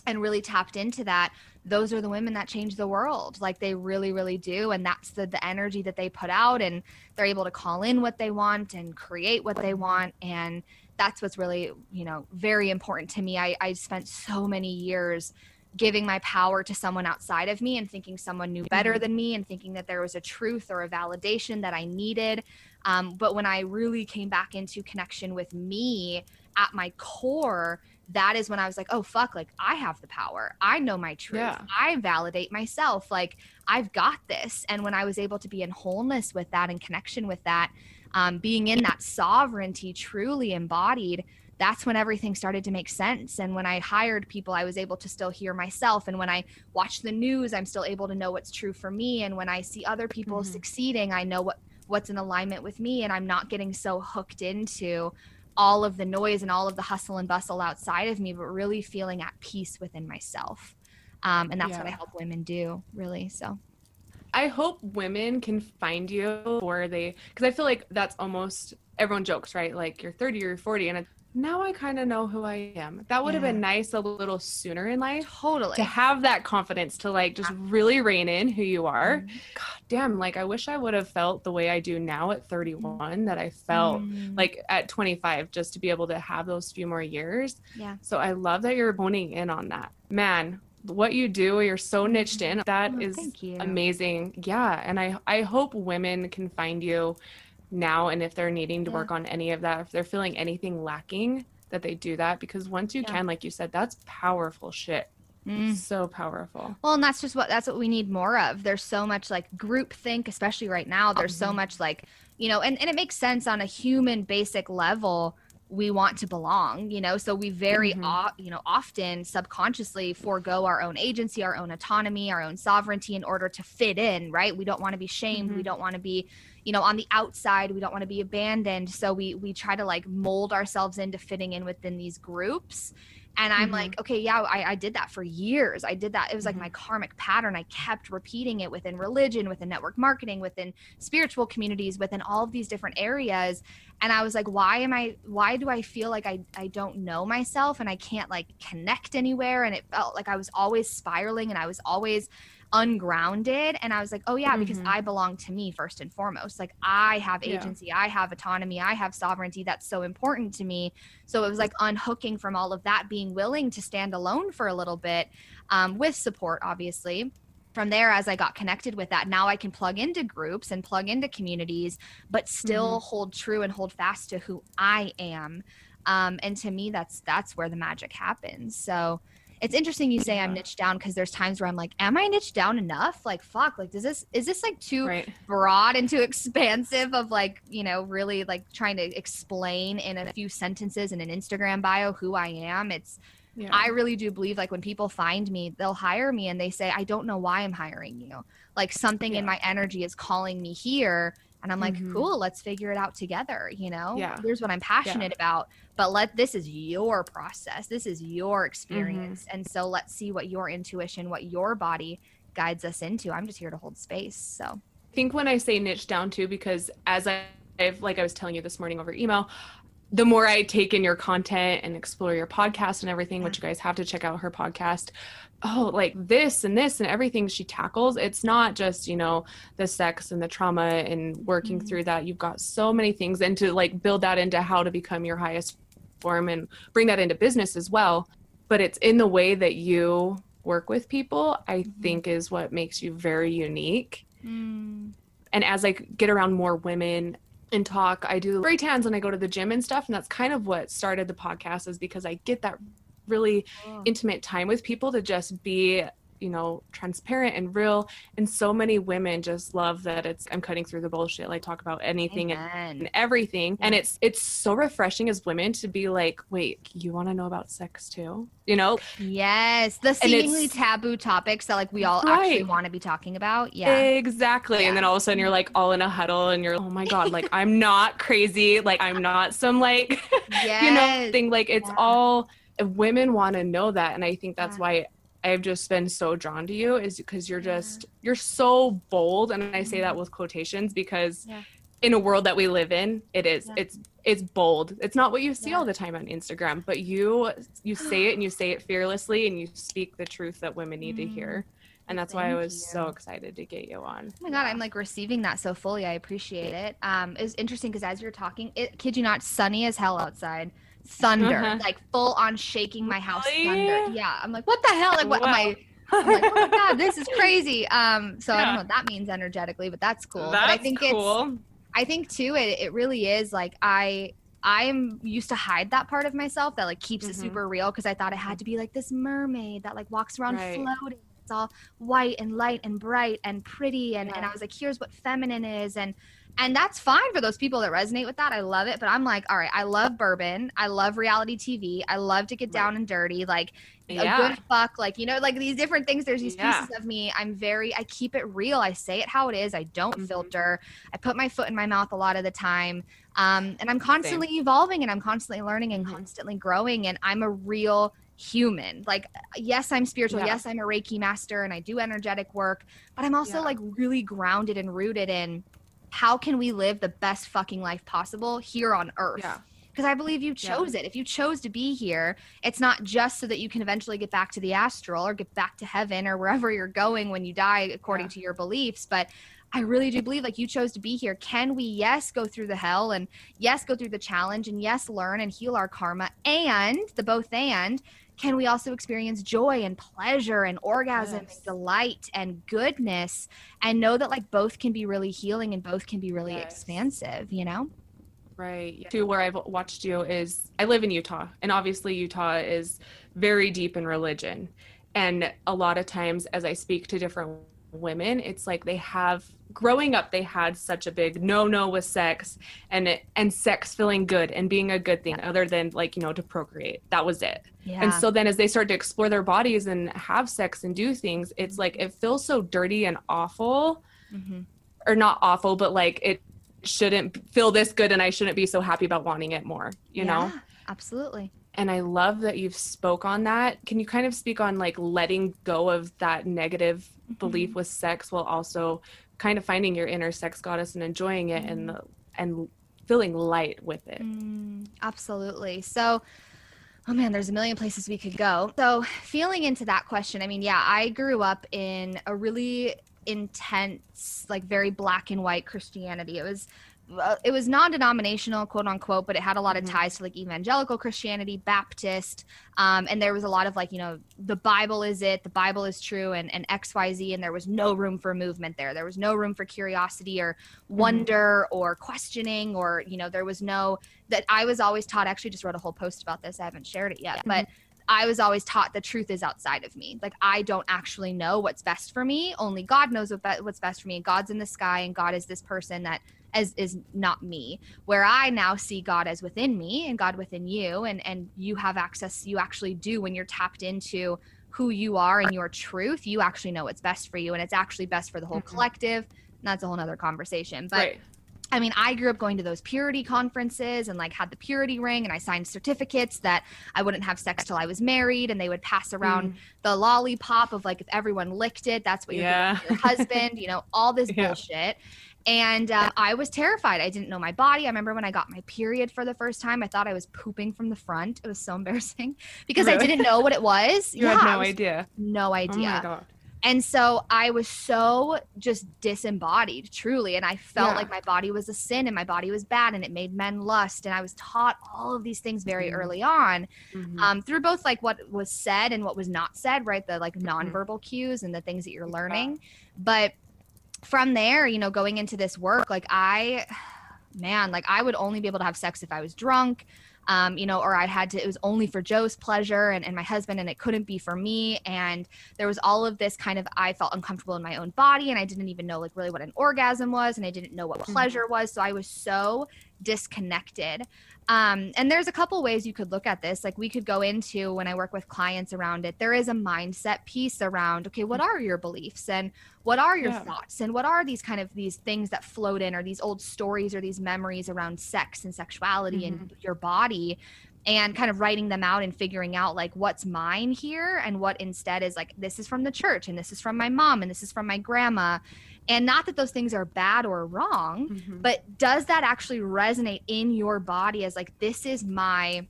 and really tapped into that those are the women that change the world like they really really do and that's the the energy that they put out and they're able to call in what they want and create what they want and that's what's really you know very important to me i i spent so many years giving my power to someone outside of me and thinking someone knew better mm-hmm. than me and thinking that there was a truth or a validation that i needed um, but when i really came back into connection with me at my core that is when I was like, oh, fuck, like I have the power. I know my truth. Yeah. I validate myself. Like I've got this. And when I was able to be in wholeness with that and connection with that, um, being in that sovereignty truly embodied, that's when everything started to make sense. And when I hired people, I was able to still hear myself. And when I watch the news, I'm still able to know what's true for me. And when I see other people mm-hmm. succeeding, I know what what's in alignment with me and I'm not getting so hooked into all of the noise and all of the hustle and bustle outside of me, but really feeling at peace within myself. Um, and that's yeah. what I help women do, really. So I hope women can find you where they, because I feel like that's almost everyone jokes, right? Like you're 30 or 40, and now I kind of know who I am. That would yeah. have been nice a little sooner in life. Totally. To have that confidence to like just really rein in who you are. Mm-hmm. God damn, like I wish I would have felt the way I do now at 31 mm-hmm. that I felt mm-hmm. like at 25 just to be able to have those few more years. Yeah. So I love that you're honing in on that. Man, what you do you're so niched in That oh, is amazing yeah and i i hope women can find you now and if they're needing to yeah. work on any of that if they're feeling anything lacking that they do that because once you yeah. can like you said that's powerful shit Mm. So powerful. Well, and that's just what that's what we need more of. There's so much like group think, especially right now. There's mm-hmm. so much like, you know, and, and it makes sense on a human basic level we want to belong you know? So we very mm-hmm. o- you know often subconsciously forego our own agency our own autonomy our own sovereignty in order to fit in right? We don't want to be shamed. Mm-hmm. we don't want to be you know on the outside. We don't want to be abandoned. So we we try to like mold ourselves into fitting in within these groups and i'm mm-hmm. like okay yeah I, I did that for years i did that it was like mm-hmm. my karmic pattern i kept repeating it within religion within network marketing within spiritual communities within all of these different areas and i was like why am i why do i feel like i i don't know myself and i can't like connect anywhere and it felt like i was always spiraling and i was always ungrounded and i was like oh yeah because mm-hmm. i belong to me first and foremost like i have agency yeah. i have autonomy i have sovereignty that's so important to me so it was like unhooking from all of that being willing to stand alone for a little bit um, with support obviously from there as i got connected with that now i can plug into groups and plug into communities but still mm-hmm. hold true and hold fast to who i am um, and to me that's that's where the magic happens so it's interesting you say I'm niched down because there's times where I'm like, am I niched down enough? Like, fuck, like, does this, is this like too right. broad and too expansive of like, you know, really like trying to explain in a few sentences in an Instagram bio who I am? It's, yeah. I really do believe like when people find me, they'll hire me and they say, I don't know why I'm hiring you. Like something yeah. in my energy is calling me here and I'm like, mm-hmm. cool, let's figure it out together. You know, yeah. here's what I'm passionate yeah. about. But let this is your process. This is your mm-hmm. experience. Mm-hmm. And so let's see what your intuition, what your body guides us into. I'm just here to hold space. So I think when I say niche down too, because as I, I've like I was telling you this morning over email, the more I take in your content and explore your podcast and everything, which you guys have to check out her podcast. Oh, like this and this and everything she tackles. It's not just, you know, the sex and the trauma and working mm-hmm. through that. You've got so many things and to like build that into how to become your highest form and bring that into business as well. But it's in the way that you work with people, I mm-hmm. think is what makes you very unique. Mm. And as I get around more women and talk. I do spray tans and I go to the gym and stuff. And that's kind of what started the podcast is because I get that really oh. intimate time with people to just be you know transparent and real and so many women just love that it's i'm cutting through the bullshit like talk about anything and everything and it's it's so refreshing as women to be like wait you want to know about sex too you know yes the seemingly taboo topics that like we all right. actually want to be talking about yeah exactly yeah. and then all of a sudden you're like all in a huddle and you're oh my god like i'm not crazy like i'm not some like yes. you know thing like it's yeah. all women want to know that and i think that's yeah. why I've just been so drawn to you is because you're just you're so bold and I say that mm-hmm. with quotations because yeah. in a world that we live in it is yeah. it's it's bold it's not what you see all the time on Instagram but you you say it and you say it fearlessly and you speak the truth that women need mm. to hear and that's Thank why I was you. so excited to get you on. Oh my god, I'm like receiving that so fully. I appreciate it. Um, it's interesting because as you're talking, it kid you not, sunny as hell outside thunder, uh-huh. like full on shaking my house really? thunder. Yeah, I'm like, what the hell? Like, what wow. am I? I'm like, oh my god, this is crazy. Um, so yeah. I don't know what that means energetically, but that's cool. That's but I think cool. it's, I think too, it, it really is like I I'm used to hide that part of myself that like keeps mm-hmm. it super real because I thought it had to be like this mermaid that like walks around right. floating. It's all white and light and bright and pretty and, yeah. and I was like, here's what feminine is and and that's fine for those people that resonate with that. I love it. But I'm like, all right, I love bourbon. I love reality TV. I love to get down right. and dirty. Like yeah. a good fuck. Like, you know, like these different things. There's these yeah. pieces of me. I'm very, I keep it real. I say it how it is. I don't mm-hmm. filter. I put my foot in my mouth a lot of the time. Um, and I'm constantly Same. evolving and I'm constantly learning and mm-hmm. constantly growing. And I'm a real human. Like, yes, I'm spiritual. Yeah. Yes, I'm a Reiki master and I do energetic work, but I'm also yeah. like really grounded and rooted in how can we live the best fucking life possible here on earth? Yeah. Because I believe you chose yeah. it. If you chose to be here, it's not just so that you can eventually get back to the astral or get back to heaven or wherever you're going when you die, according yeah. to your beliefs. But I really do believe like you chose to be here. Can we, yes, go through the hell and yes, go through the challenge and yes, learn and heal our karma and the both and can we also experience joy and pleasure and orgasm yes. and delight and goodness and know that like both can be really healing and both can be really yes. expansive, you know? Right. To where I've watched you is I live in Utah, and obviously Utah is very deep in religion. and a lot of times as i speak to different women it's like they have growing up they had such a big no no with sex and it, and sex feeling good and being a good thing other than like you know to procreate that was it yeah. and so then as they start to explore their bodies and have sex and do things it's like it feels so dirty and awful mm-hmm. or not awful but like it shouldn't feel this good and i shouldn't be so happy about wanting it more you yeah, know absolutely and i love that you've spoke on that can you kind of speak on like letting go of that negative mm-hmm. belief with sex while also kind of finding your inner sex goddess and enjoying it mm-hmm. and and feeling light with it mm, absolutely so oh man there's a million places we could go. So feeling into that question i mean yeah i grew up in a really intense like very black and white christianity. It was it was non-denominational quote unquote but it had a lot of mm-hmm. ties to like evangelical christianity baptist um, and there was a lot of like you know the bible is it the bible is true and, and xyz and there was no room for movement there there was no room for curiosity or mm-hmm. wonder mm-hmm. or questioning or you know there was no that i was always taught I actually just wrote a whole post about this i haven't shared it yet mm-hmm. but I was always taught the truth is outside of me. Like I don't actually know what's best for me. Only God knows what be- what's best for me. God's in the sky, and God is this person that as is not me where i now see god as within me and god within you and and you have access you actually do when you're tapped into who you are and your truth you actually know what's best for you and it's actually best for the whole mm-hmm. collective and that's a whole nother conversation but right. I mean, I grew up going to those purity conferences and like had the purity ring and I signed certificates that I wouldn't have sex till I was married and they would pass around mm. the lollipop of like if everyone licked it, that's what you're yeah. your husband, you know, all this yeah. bullshit. And uh, I was terrified. I didn't know my body. I remember when I got my period for the first time, I thought I was pooping from the front. It was so embarrassing because really? I didn't know what it was. You yeah, had no idea. No idea. Oh my God. And so I was so just disembodied, truly. And I felt yeah. like my body was a sin and my body was bad and it made men lust. And I was taught all of these things very mm-hmm. early on mm-hmm. um, through both like what was said and what was not said, right? The like mm-hmm. nonverbal mm-hmm. cues and the things that you're learning. But from there, you know, going into this work, like I, man, like I would only be able to have sex if I was drunk. Um, you know, or I had to, it was only for Joe's pleasure and, and my husband, and it couldn't be for me. And there was all of this kind of, I felt uncomfortable in my own body, and I didn't even know, like, really what an orgasm was, and I didn't know what mm-hmm. pleasure was. So I was so disconnected. Um, and there's a couple ways you could look at this. Like we could go into when I work with clients around it, there is a mindset piece around, okay, what are your beliefs and what are your yeah. thoughts and what are these kind of these things that float in or these old stories or these memories around sex and sexuality mm-hmm. and your body and kind of writing them out and figuring out like what's mine here and what instead is like this is from the church and this is from my mom and this is from my grandma and not that those things are bad or wrong, mm-hmm. but does that actually resonate in your body as like, this is my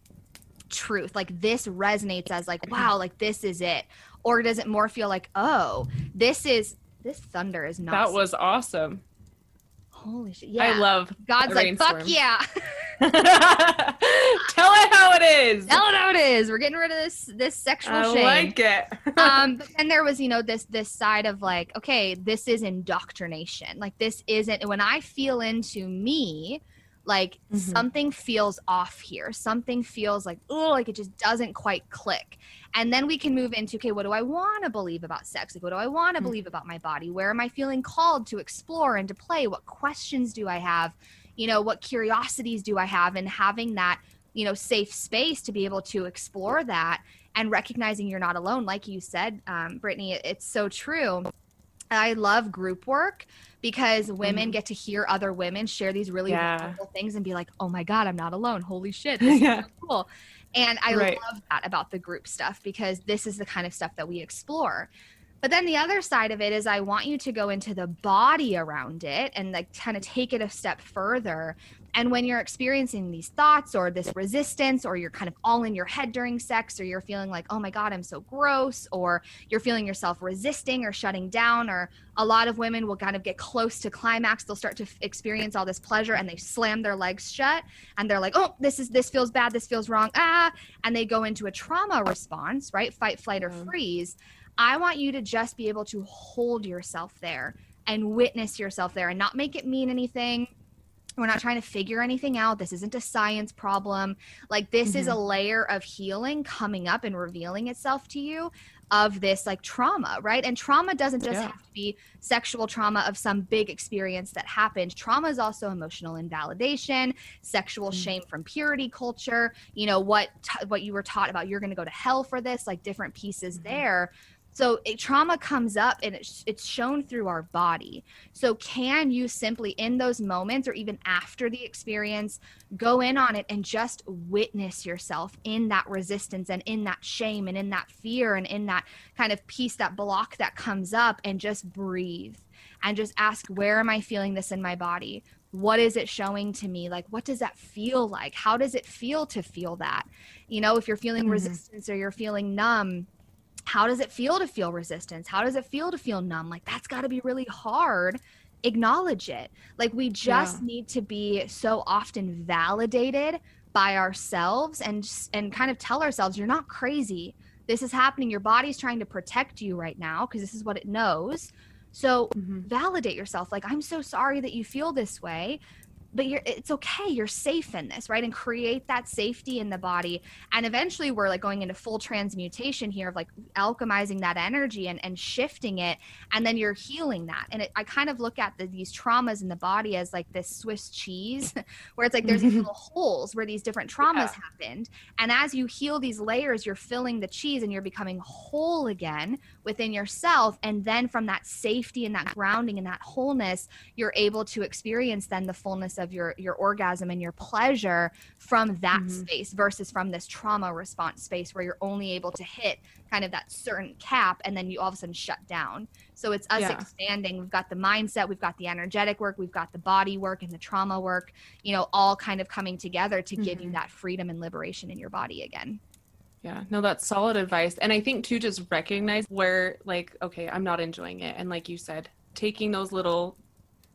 truth? Like, this resonates as like, wow, like this is it. Or does it more feel like, oh, this is, this thunder is not. That was awesome. Holy shit. Yeah. I love God's like, fuck yeah. Tell it how it is. Tell it how it is. We're getting rid of this this sexual I shame. I like it. um, but then there was, you know, this this side of like, okay, this is indoctrination. Like this isn't when I feel into me, like mm-hmm. something feels off here. Something feels like, oh, like it just doesn't quite click. And then we can move into, okay, what do I want to believe about sex? Like, what do I want to mm-hmm. believe about my body? Where am I feeling called to explore and to play? What questions do I have? you know what curiosities do i have and having that you know safe space to be able to explore that and recognizing you're not alone like you said um, brittany it's so true i love group work because women mm-hmm. get to hear other women share these really yeah. wonderful things and be like oh my god i'm not alone holy shit this yeah. is so cool and i right. love that about the group stuff because this is the kind of stuff that we explore but then the other side of it is I want you to go into the body around it and like kind of take it a step further. And when you're experiencing these thoughts or this resistance, or you're kind of all in your head during sex, or you're feeling like, oh my God, I'm so gross, or you're feeling yourself resisting or shutting down, or a lot of women will kind of get close to climax. They'll start to f- experience all this pleasure and they slam their legs shut and they're like, oh, this is, this feels bad, this feels wrong, ah. And they go into a trauma response, right? Fight, flight, or mm-hmm. I want you to just be able to hold yourself there and witness yourself there and not make it mean anything We're not trying to figure anything out. This isn't a science problem. Like, this mm-hmm. is a mm-hmm. layer of healing coming up and revealing itself to you of this like trauma, right? And trauma doesn't just yeah. have to be sexual trauma of some big experience that happened. Trauma is also emotional invalidation, sexual mm-hmm. shame from purity culture, you know, what t- what you were taught about you're going to go to hell for this, like different pieces mm-hmm. there so it, trauma comes up and it's, it's shown through our body. So can you simply in those moments or even after the experience go in on it and just witness yourself in that resistance and in that shame and in that fear and in that kind of piece that block that comes up and just breathe and just ask where am I feeling this in my body? What is it showing to me? Like what does that feel like? How does it feel to feel that? You know, if you're feeling mm-hmm. resistance or you're feeling numb, how does it feel to feel resistance? How does it feel to feel numb? Like that's got to be really hard. Acknowledge it. Like we just yeah. need to be so often validated by ourselves and and kind of tell ourselves you're not crazy. This is happening. Your body's trying to protect you right now because this is what it knows. So mm-hmm. validate yourself. Like I'm so sorry that you feel this way, but you're it's okay you're safe in this right? And create that safety in the body. And eventually we're like going into full transmutation here of like alchemizing that energy and, and shifting it and then you're healing that. And it, i kind of look at the, these traumas in the body as like this swiss cheese where it's like there's these little holes where these different traumas yeah. happened. And as you heal these layers you're filling the cheese and you're becoming whole again within yourself and then from that safety and that grounding and that wholeness you're able to experience then the fullness of your your orgasm and your pleasure from that mm-hmm. space versus from this trauma response space where you're only able to hit kind of that certain cap and then you all of a sudden shut down so it's us yeah. expanding we've got the mindset we've got the energetic work we've got the body work and the trauma work you know all kind of coming together to mm-hmm. give you mm-hmm. that freedom and liberation in your body again yeah, no, that's solid advice. And I think too, just recognize where, like, okay, I'm not enjoying it. And like you said, taking those little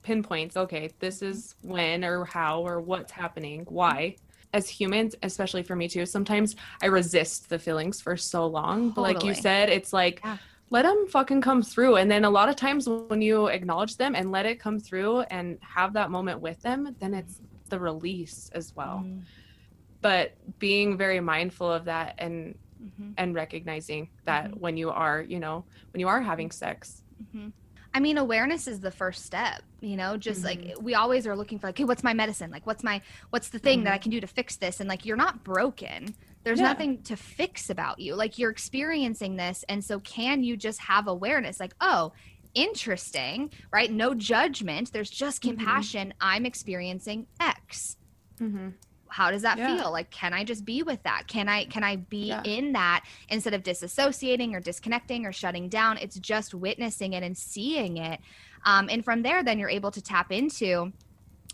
pinpoints, okay, this is when or how or what's happening, why. As humans, especially for me too, sometimes I resist the feelings for so long. Totally. But like you said, it's like, yeah. let them fucking come through. And then a lot of times when you acknowledge them and let it come through and have that moment with them, then it's the release as well. Mm but being very mindful of that and mm-hmm. and recognizing that mm-hmm. when you are you know when you are having sex mm-hmm. I mean, awareness is the first step, you know, just like mm-hmm. we always are looking for like, hey, what's my medicine? Like, what's my, what's the thing that I mm-hmm. can do to fix this? And like, you're not broken. There's yeah. nothing to fix about you. Like, you're experiencing this. And so, can you just have awareness? Like, oh, interesting, right? No judgment. There's just mm-hmm. compassion. Mm-hmm. I'm experiencing X. How does that yeah. feel like can i just be with that can i can i be yeah. in that instead of disassociating or disconnecting or shutting down it's just witnessing it and seeing it um, and from there then you're able to tap into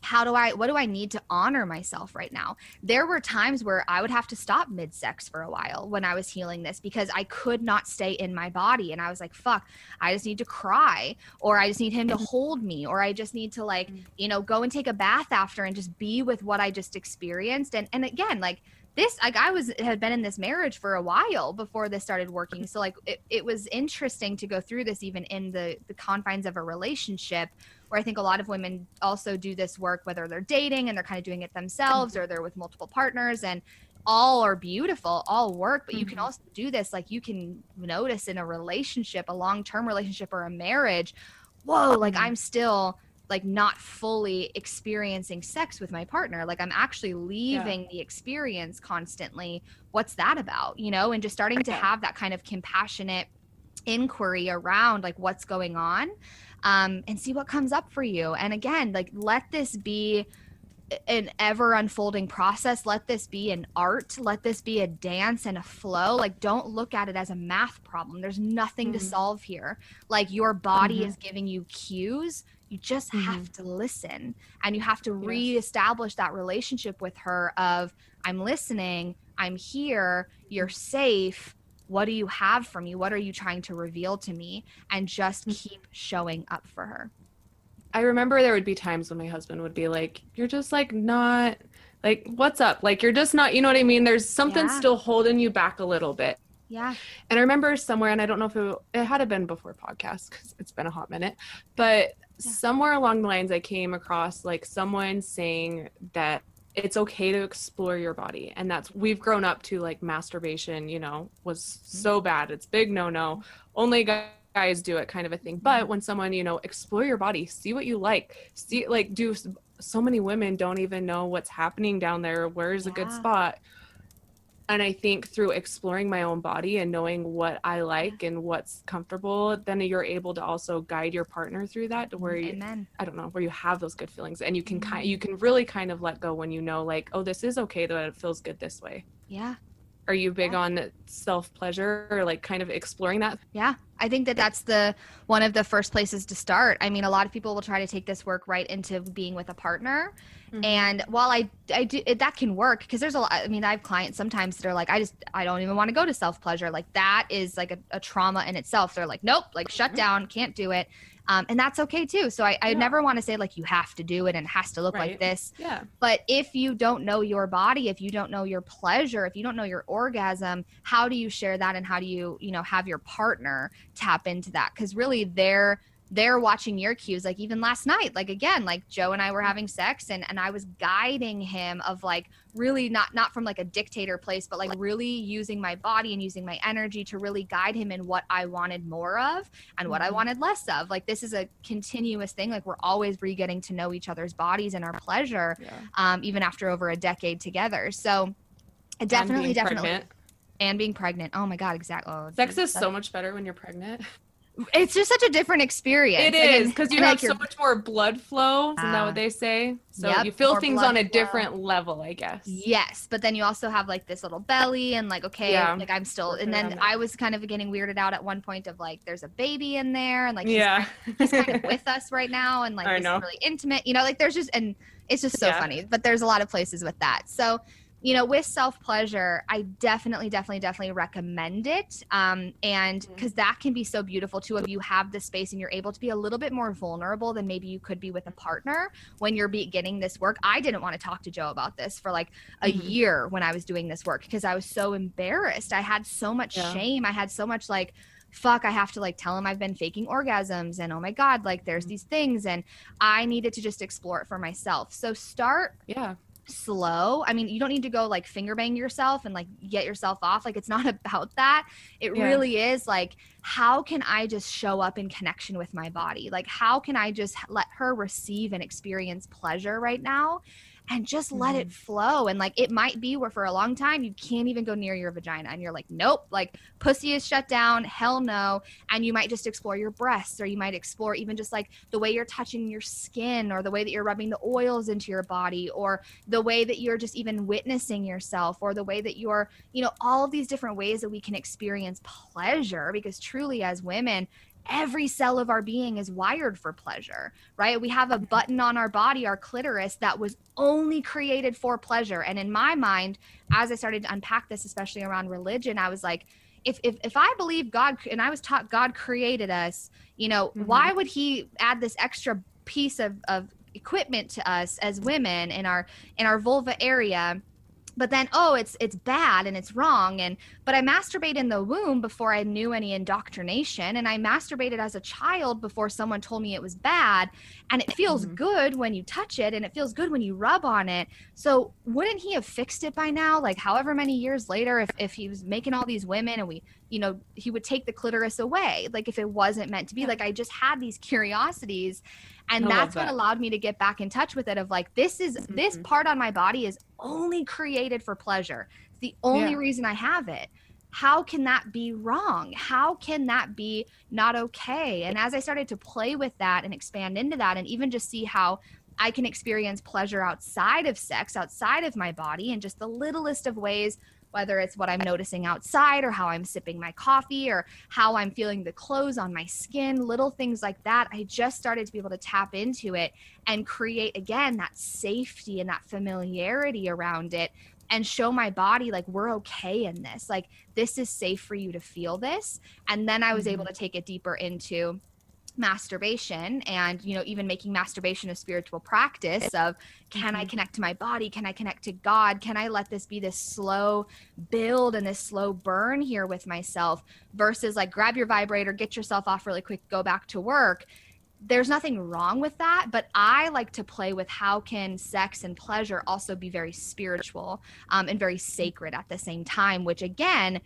how do I, what do I need to honor myself right now? There were times where I would have to stop mid sex for a while when I was healing this because I could not stay in my body. And I was like, fuck, I just need to cry, or I just need him to hold me, or I just need to, like, mm. you know, go and take a bath after and just be with what I just experienced. And, and again, like, this like i was had been in this marriage for a while before this started working so like it, it was interesting to go through this even in the the confines of a relationship where I think a lot of women also do this work, whether they're dating and they're kind of doing it themselves or they're with multiple partners and all are beautiful, all work, but mm-hmm. you can mm-hmm. also do this. Like you can notice in a relationship, a long term relationship or a marriage, whoa, like mm-hmm. I'm still like not fully experiencing sex with my partner like i'm actually leaving yeah. the experience constantly what's that about you know and just starting to have that kind of compassionate inquiry around like what's going on um, and see what comes up for you. And again, like let this be an ever unfolding process. Let this be an art. Let this be a dance and a flow. Like, don't look at it as a math problem. There's nothing mm-hmm. to solve here. Like, your body mm-hmm. is giving you cues. You just mm-hmm. have to listen and you have to yes. reestablish that relationship with her of, I'm listening, I'm here, you're safe what do you have from you? What are you trying to reveal to me? And just mm. keep showing up for her. I remember there would be times when my husband would be like, You're just like not like, what's up? Like, you're just not, you know what I mean? There's something yeah. still holding you back a little bit. Yeah. And I remember somewhere, and I don't know if it, it had been before podcast because it's been a hot minute, but yeah. somewhere along the lines I came across like someone saying that it's okay to explore your body. And that's we've grown up to like masturbation you know was mm-hmm. so bad. It's big no no. Only guys do it kind of a thing. But mm-hmm. when someone you know explore your body see what you like. See like do so many women don't even know what's happening down there. Where's yeah. a good spot and i think through exploring my own body and knowing what i like and what's comfortable then you're able to also guide your partner through that to where you, i don't know where you have those good feelings. And you can mm-hmm. kind you can really kind of let go when you know like oh this is okay that it feels good this way. Yeah. Are you big yeah. on self pleasure or like kind of exploring that? Yeah i think that that's the one of the first places to start. I mean a lot of people will try to take this work right into being with a partner. Mm-hmm. and while i i do it, that can work because there's a lot i mean i have clients sometimes that are like i just i don't even want to go to self pleasure like that is like a, a, trauma in itself. They're like nope like shut mm-hmm. down can't do it um, and that's okay too. So I, I yeah. never want to say like you have to do it and it has to look right. like this. Yeah. But if you don't know your body, if you don't know your pleasure, if you don't know your orgasm, how do you share that and how do you, you know, have your partner tap into that? Because really they're they're watching your cues like even last night like again like joe and i were having sex and and i was guiding him of like really not not from like a dictator place but like really using my body and using my energy to really guide him in what i wanted more of and what i mm-hmm. wanted less of like this is a continuous thing like we're always re-getting to know each other's bodies and our pleasure yeah. um, even after over a decade together so definitely definitely pregnant. and being pregnant oh my god exactly oh, sex is so much better when you're pregnant it's just such a different experience. It is because you have like so much more blood flow. Isn't that what ah. they say? So yep, you feel things on a different flow. level, I guess. Yes, but then you also have like this little belly and like okay, yeah. like I'm still. And then I was kind of getting weirded out at one point of like there's a baby in there and like he's yeah, kind of, he's kind of with us right now and like it's really intimate. You know, like there's just and it's just so yeah. funny. But there's a lot of places with that. So you know, with self pleasure, I definitely, definitely, definitely recommend it. Um, and because mm-hmm. that can be so beautiful too, if you have the space and you're able to be a little bit more vulnerable than maybe you could be with a partner when you're beginning this work. I didn't want to talk to Joe about this for like a mm-hmm. year when I was doing this work because I was so embarrassed. I had so much yeah. shame. I had so much like, fuck i have to like tell him i've been faking orgasms and oh my god like there's mm-hmm. these things and i needed to just explore it for myself so start yeah slow. I mean, you don't need to go like finger bang yourself and like get yourself off. Like it's not about that. It yeah. really is like how can I just show up in connection with my body? Like how can I just let her receive and experience pleasure right now? And just let mm-hmm. it flow. And like it might be where for a long time you can't even go near your vagina and you're like, nope, like pussy is shut down, hell no. And you might just explore your breasts or you might explore even just like the way you're touching your skin or the way that you're rubbing the oils into your body or the way that you're just even witnessing yourself or the way that you're, you know, all of these different ways that we can experience pleasure because truly as women, every cell of our being is wired for pleasure, right? We have a button on our body, our clitoris, that was only created for pleasure. And in my mind, as I started to unpack this, especially around religion, I was like, if, if, if I believe God and I was taught God created us, you know, mm-hmm. why would he add this extra piece of, of equipment to us as women in our in our vulva area but then oh it's it's bad and it's wrong. And but i masturbate in the womb before i knew any indoctrination. And i masturbated as a child before someone told me it was bad. And it feels mm-hmm. good when you touch it and it feels good when you rub on it. So wouldn't he have fixed it by now? Like however many years later if, if he was making all these women and we you know he would take the clitoris away. Like if it wasn't meant to be. Like i just had these curiosities and I that's that. what allowed me to get back in touch with it of like this is mm-hmm. this part on my body is only created for pleasure it's the only yeah. reason i have it how can that be wrong how can that be not okay and as i started to play with that and expand into that and even just see how i can experience pleasure outside of sex outside of my body in just the littlest of ways whether it's what I'm noticing outside or how I'm sipping my coffee or how I'm feeling the clothes on my skin, little things like that. I just started to be able to tap into it and create again that safety and that familiarity around it and show my body like we're okay in this. Like this is safe for you to feel this. And then I was mm-hmm. able to take it deeper into masturbation and you know even making masturbation a spiritual practice of can i mm-hmm. connect to my body? Can i connect to god? Can i let this be this slow build and this slow burn here with myself versus like grab your vibrator get yourself off really quick go back to work? There's nothing wrong with that but i like to play with how can sex and pleasure also be very spiritual um, and very sacred at the same time which again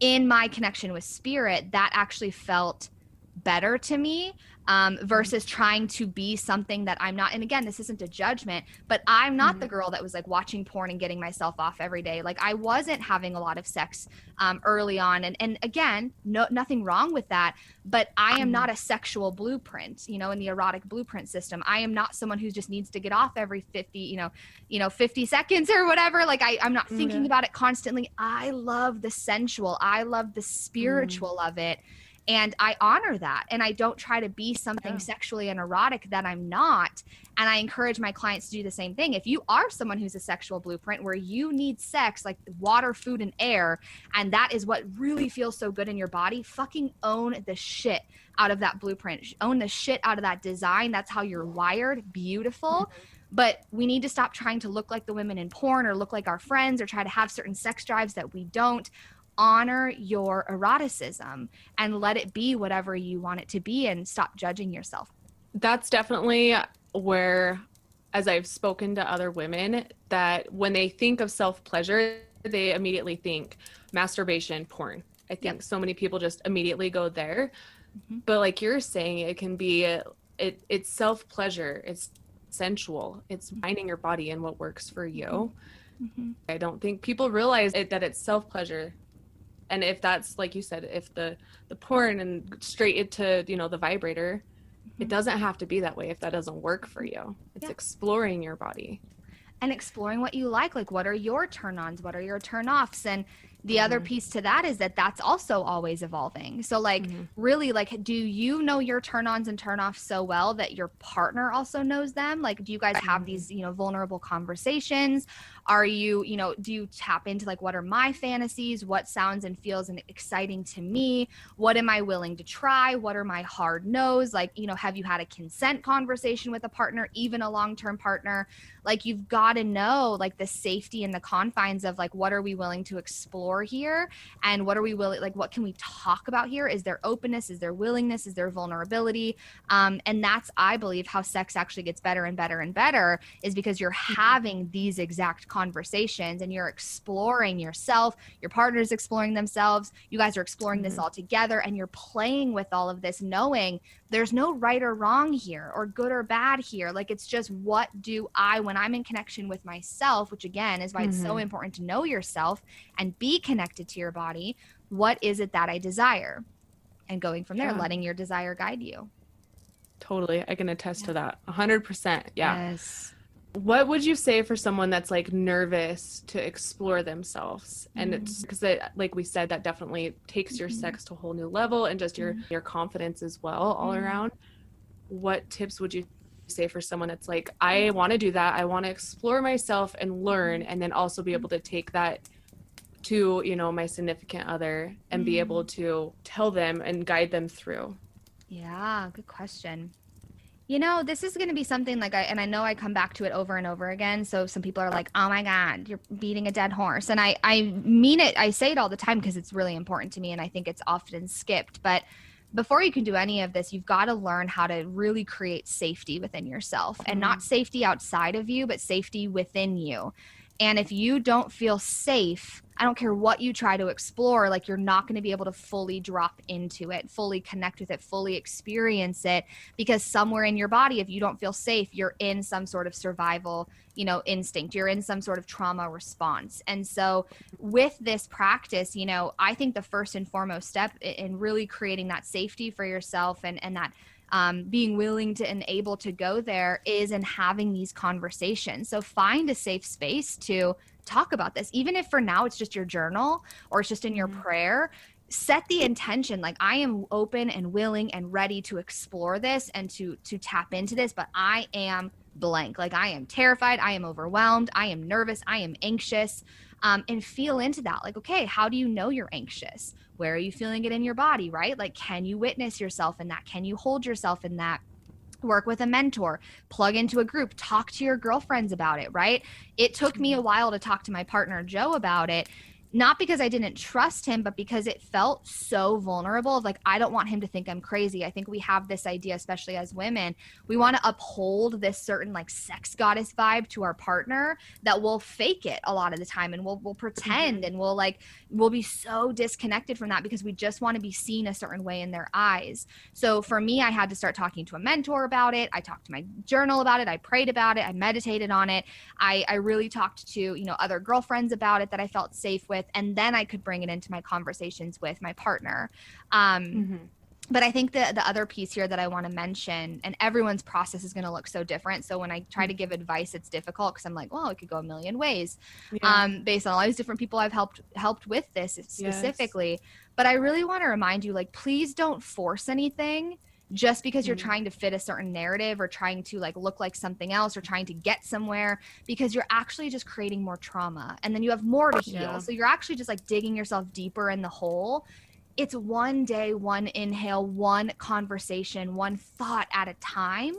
in my connection with spirit that actually felt better to me um, versus trying to be something that I'm not. And again, this isn't a judgment, but I'm not mm-hmm. the girl that was like watching porn and getting myself off every day. Like I wasn't having a lot of sex um, early on, and and again, no nothing wrong with that. But I am mm-hmm. not a sexual blueprint, you know, in the erotic blueprint system. I am not someone who just needs to get off every 50, you know, you know, 50 seconds or whatever. Like I, I'm not thinking mm-hmm. about it constantly. I love the sensual. I love the mm. spiritual of it and i honor that and i don't try to be something yeah. sexually and erotic that i'm not and i encourage my clients to do the same thing. If you are someone who's a sexual blueprint where you need sex like water food and air and that is what really feels so good in your body fucking own the shit out of that blueprint. Own the shit out of that design. That's how you're wired. Beautiful. Mm-hmm. but we need to stop trying to look like the women in porn or look like our friends or try to have certain sex drives that we don't honor your eroticism and let it be whatever you want it to be and stop judging yourself. That's definitely where, as I've spoken to other women, that when they think of self pleasure, they immediately think masturbation, porn. I think yep. so many people just immediately go there. Mm-hmm. But like you're saying, it can be it it's self pleasure. It's sensual. It's mm-hmm. finding your body and what works for you. Mm-hmm. I don't think people realize it, that it's self pleasure and if that's like you said if the the porn and straight into you know the vibrator mm-hmm. it doesn't have to be that way if that doesn't work for you it's yeah. exploring your body and exploring what you like like what are your turn ons what are your turn offs and the mm-hmm. other piece to that is that that's also always evolving so like mm-hmm. really like do you know your turn ons and turn offs so well that your partner also knows them like do you guys have these you know vulnerable conversations are you you know do you tap into like what are my fantasies? What sounds and feels and exciting to me? What am i willing to try? What are my hard no's? Like you know have you had a consent conversation with a partner even a long-term partner? Like you've got to know like the safety and the confines of like what are we willing to explore here? And what are we willing like what can we talk about here? Is there openness? Is there willingness? Is there vulnerability? Um, and that's i believe how sex actually gets better and better and better is because you're mm-hmm. having these exact conversations and you're exploring yourself your partner's exploring themselves you guys are exploring this mm-hmm. all together and you're playing with all of this knowing there's no right or wrong here or good or bad here like it's just what do i when i'm in connection with myself which again is why mm-hmm. it's so mm-hmm. important to know yourself and be connected to your body what is it that i desire and going from there yeah. letting your desire guide you totally i can attest yeah. to that 100% yeah yes what would you say for someone that's like nervous to explore themselves and mm-hmm. it's because it like we said that definitely takes your mm-hmm. sex to a whole new level and just your mm-hmm. your confidence as well all mm-hmm. around what tips would you say for someone that's like i want to do that i want to explore myself and learn mm-hmm. and then also be able to take that to you know my significant other and be able mm-hmm. to tell them and guide them through yeah good question you know, this is going to be something like I, and I know I come back to it over and over again. So some people are like, oh my God, you're beating a dead horse. And I, I mean it, I say it all the time because it's really important to me and I think it's often skipped. But before you can do any of this, you've got to learn how to really create safety within yourself and not mm-hmm. safety outside of you, but safety within you. And if you don't feel safe, I don't care what you try to explore, like you're not going to be able to fully drop into it, fully connect with it, fully experience it. Because somewhere in your body, if you don't feel safe, you're in some sort of survival, you know, instinct. You're in some sort of trauma response. And so, with this practice, you know, I think the first and foremost step in really creating that safety for yourself and, and that um, being willing to and able to go there is in having these conversations. So find a safe space to talk about this, even if for now it's just your journal or it's just in your mm-hmm. prayer. Set the intention like I am open and willing and ready to explore this and to to tap into this, but I am blank. Like I am terrified, I am overwhelmed, I am nervous, I am anxious. Um, and feel into that. Like, okay, how do you know you're anxious? Where are you feeling it in your body right? Like can you witness yourself in that? Can you hold yourself in that? Work with a mentor, plug into a group, talk to your girlfriends about it, right? It took me a while to talk to my partner Joe about it not because I didn't trust him, but because it felt so vulnerable of like, I don't want him to think I'm crazy. I think we have this idea, especially as women, we want to uphold this certain like sex goddess vibe to our partner that we'll fake it a lot of the time and we'll, we'll pretend mm-hmm. and we'll like, we'll be so disconnected from that because we just want to be seen a certain way in their eyes. So for me, I had to start talking to a mentor about it. I talked to my journal about it. I prayed about it. I meditated on it. I, I really talked to, you know, other girlfriends about it that I felt safe with with and then i could bring it into my conversations with my partner um, mm-hmm. but i think the, the other piece here that i want to mention and everyone's process is going to look so different so when i try to give advice it's difficult because i'm like well it could go a million ways yeah. um, based on all these different people i've helped helped with this specifically yes. but i really want to remind you like please don't force anything just because you're mm-hmm. trying to fit a certain narrative or trying to like look like something else or trying to get somewhere because you're actually just creating more trauma and then you have more to heal yeah. so you're actually just like digging yourself deeper in the hole it's one day one inhale one conversation one thought at a time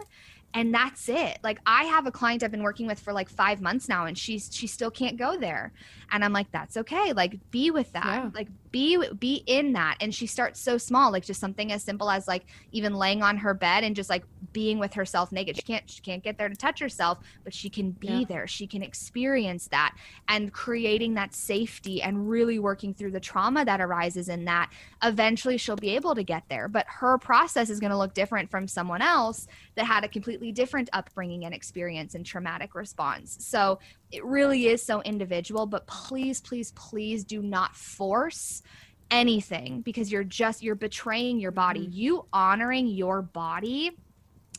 and that's it. Like i have a client i've been working with for like five months now and she's she still can't go there. And i'm like that's okay. Like be with that. Yeah. like be be in that. And she starts so small like just something as simple as like even laying on her bed and just like being with herself naked. She can't she can't get there to touch herself but she can be yeah. there. She can experience that and creating that safety and really working through the trauma that arises in that. Eventually she'll be able to get there but her process is going to look different from someone else that had a completely different upbringing and experience and traumatic response so it really is so individual but please please please do not force anything because you're just you're betraying your body mm-hmm. you honoring your body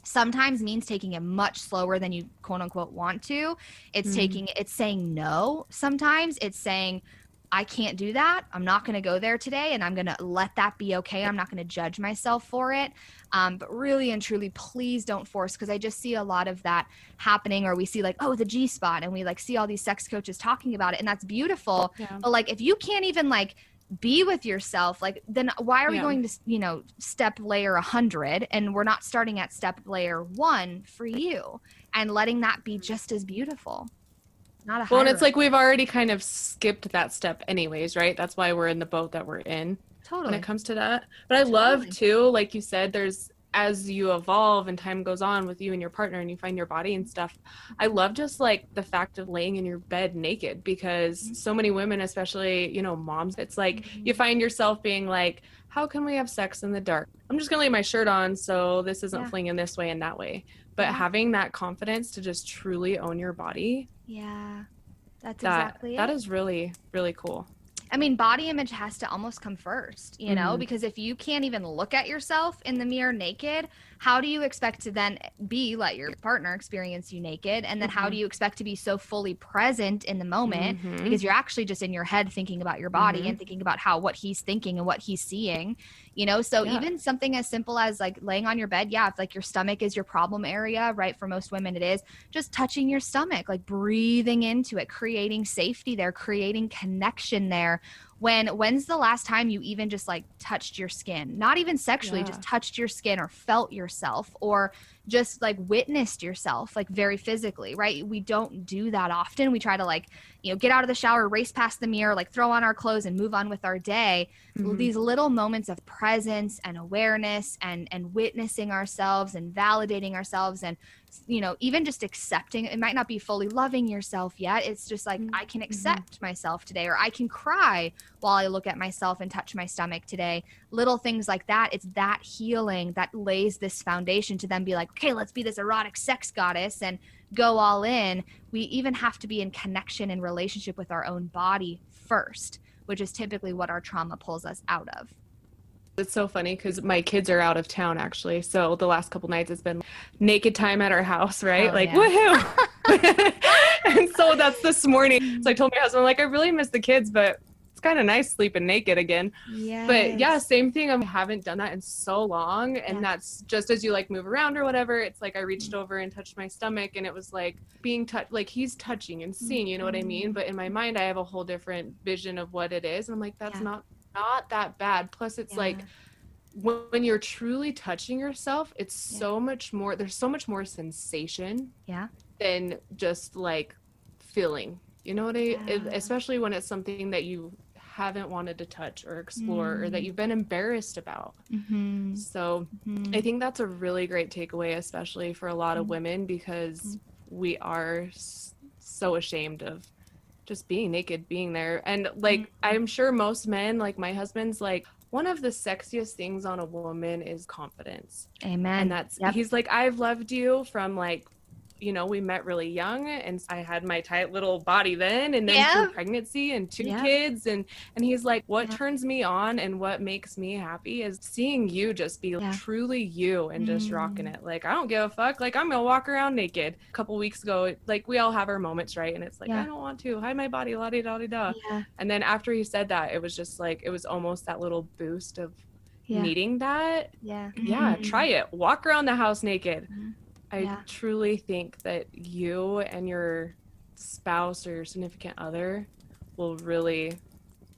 sometimes means taking it much slower than you quote unquote want to it's mm-hmm. taking it's saying no sometimes it's saying I can't do that. I'm not going to go there today and I'm going to let that be okay. I'm not going to judge myself for it. Um, but really and truly, please don't force because I just see a lot of that happening, or we see like, oh, the G spot, and we like see all these sex coaches talking about it, and that's beautiful. Yeah. But like, if you can't even like be with yourself like then why are we going to you know step layer 100 and we're not starting at step layer 1 for you and letting that be just as beautiful not a well and it's like we've already kind of skipped that step anyways right that's why we're in the boat that we're in totally when it comes to that but i totally. love too like you said there's as you evolve and time goes on with you and your partner and you find your body and stuff i love just like the fact of laying in your bed naked because mm-hmm. so many women especially you know moms it's like mm-hmm. you find yourself being like how can we have sex in the dark i'm just gonna lay my shirt on so this isn't yeah. flinging this way and that way but yeah. having that confidence to just truly own your body yeah that's that, exactly that it. is really really cool I mean, body image has to almost come first, you know, mm-hmm. because if you can't even look at yourself in the mirror naked, how do you expect to then be let your partner experience you naked? And then mm-hmm. how do you expect to be so fully present in the moment mm-hmm. because you're actually just in your head thinking about your body and mm-hmm. thinking about how what he's thinking and what he's seeing, you know? So yeah. even something as simple as like laying on your bed, yeah, if like your stomach is your problem area, right? For most women, it is just touching your stomach, like breathing into it, creating safety there, creating connection there when when's the last time you even just like touched your skin not even sexually yeah. just touched your skin or felt yourself or just like witnessed yourself like very physically right we don't do that often we try to like you know get out of the shower race past the mirror like throw on our clothes and move on with our day mm-hmm. these little moments of presence and awareness and and witnessing ourselves and validating ourselves and you know even just accepting it might not be fully loving yourself yet it's just like mm-hmm. i can mm-hmm. accept mm-hmm. myself today or i can cry while i look at myself and touch my stomach today little things like that it's that healing that lays this foundation to then be like okay let's be this erotic sex goddess and go all in we even have to be in connection and relationship with our own body first which is typically what our trauma pulls us out of it's so funny because my kids are out of town actually. So the last couple nights it's been naked time at our house, right? Oh, like yeah. woohoo! and so that's this morning. So I told my husband, like, I really miss the kids, but it's kind of nice sleeping naked again. Yes. But yeah, same thing. I haven't done that in so long. And yeah. that's just as you like move around or whatever. It's like I reached over and touched my stomach and it was like being touched, like he's touching and seeing, you know what I mean? Mm-hmm. But in my mind, I have a whole different vision of what it is. And I'm like, that's yeah. not not that bad. Plus, it's yeah. like when, when, you're truly touching yourself, it's so much more. There's so much more sensation. Yeah. Than just like feeling You know what I especially when it's something that you haven't wanted to touch or explore mm. or that mm. you've been embarrassed about. Mm-hmm. So mm-hmm. I think that's a really great takeaway, especially for a lot of mm-hmm. women, because mm-hmm. we are so ashamed of just being naked, being there. And like, mm-hmm. I'm sure most men, like my husband's like, one of the sexiest things on a woman is confidence. Amen. And that's, yep. he's like, I've loved you from like you know, we met really young and I had my tight little body then and then yeah. through pregnancy and two yeah. kids and and he's like what yeah. turns me on and what makes me happy is seeing you just be truly you and just mm. rocking it. Like I don't give a fuck. Like I'm going to walk around naked. A couple weeks ago like we all have our moments, right? And it's like I don't want to. Hide my body, la di da di da. And then after he said that, it was just like it was almost that little boost of needing that. Yeah. Yeah, mm-hmm. try it. Walk around the house naked. Mm-hmm I yeah. truly think that you and your spouse or your significant other will really,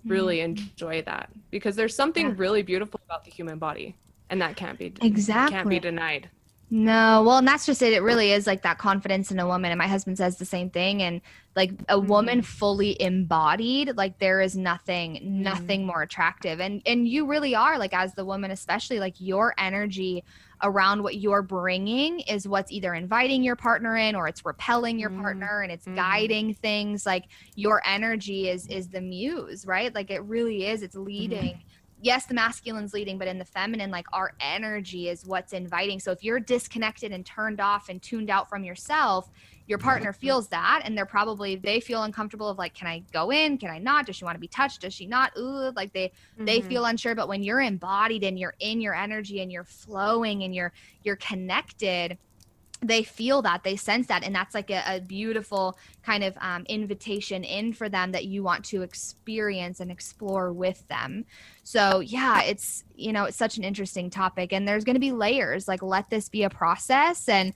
really mm-hmm. enjoy that because there's something yeah. really beautiful about the human body, and that can't be exactly can't be denied. No, well, and that's just it. It really is like that confidence in a woman. And my husband says the same thing. And like a mm-hmm. woman fully embodied, like there is nothing, mm-hmm. nothing more attractive. And and you really are like as the woman, especially like your energy around what you're bringing is what's either inviting your partner in or it's repelling your mm-hmm. partner and it's mm-hmm. guiding things like your energy is is the muse right like it really is it's leading mm-hmm. yes the masculine's leading but in the feminine like our energy is what's inviting so if you're disconnected and turned off and tuned out from yourself your partner feels that and they're probably they feel uncomfortable of like can i go in? Can i not? Does she want to be touched? Does she not? Ooh like they mm-hmm. they feel unsure. But when you're embodied and you're in your energy and you're flowing and you're you're connected they feel that they sense that. And that's like a, a beautiful kind of um, invitation in for them that you want to experience and explore with them. So yeah it's you know it's such an interesting topic. And there's going to be layers. Like let this be a process. And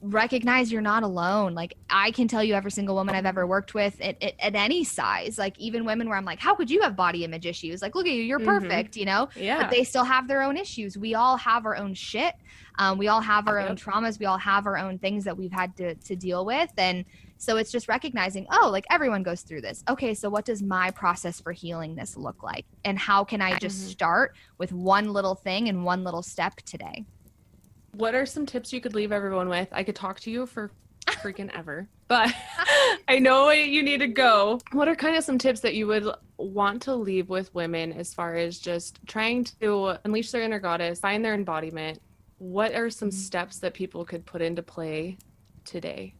recognize you're not alone. Like I can tell you every single woman I've ever worked with at, at, at, any size, like even women where I'm like, how could you have body image issues? Like, look at you, you're mm-hmm. perfect, you know? Yeah. But they still have their own issues. We all have our own shit. Um, we all have our own traumas. We all have our own things that we've had to, to deal with. And so it's just recognizing, oh, like everyone goes through this. Okay, so what does my process for healing this look like? And how can I just mm-hmm. start with one little thing and one little step today? What are some tips you could leave everyone with? I could talk to you for freaking ever, but I know you need to go. What are kind of some tips that you would want to leave with women as far as just trying to unleash their inner goddess, find their embodiment? What are some mm-hmm. steps that people could put into play today?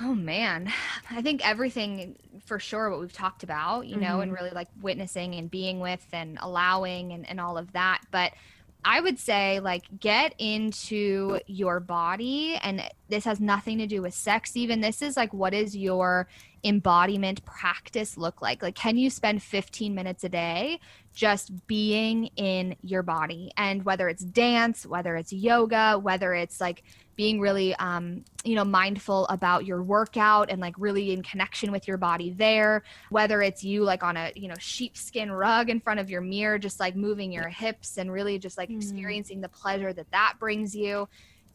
Oh man, I think everything for sure what we've talked about, you know, mm-hmm. and really like witnessing and being with and allowing and, and all of that. But I would say like get into your body and this has nothing to do with sex even. This is like what is your embodiment practice look like? Like can you spend 15 minutes a day just being in your body? And whether it's dance whether it's yoga whether it's like being really um, you know mindful about your workout and like really in connection with your body there whether it's you like on a you know sheepskin rug in front of your mirror just like moving your hips and really just like mm. experiencing the pleasure that that brings you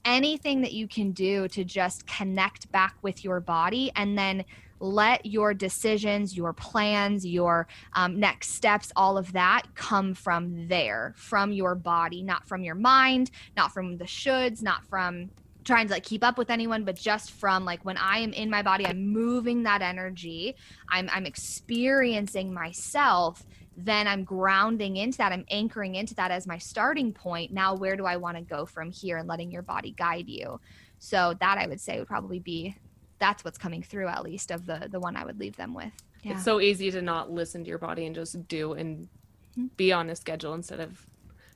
anything that you can do to just connect back with your body and then let your decisions, your plans, your um, next steps, all of that come from there, from your body, not from your mind, not from the shoulds, not from trying to like keep up with anyone but just from like when i am in my body i'm moving that energy i'm i'm experiencing myself then i'm grounding into that i'm anchoring into that as my starting point now where do i want to go from here and letting your body guide you so that i would say would probably be that's what's coming through at least of the the one i would leave them with yeah. it's so easy to not listen to your body and just do and mm-hmm. be on a schedule instead of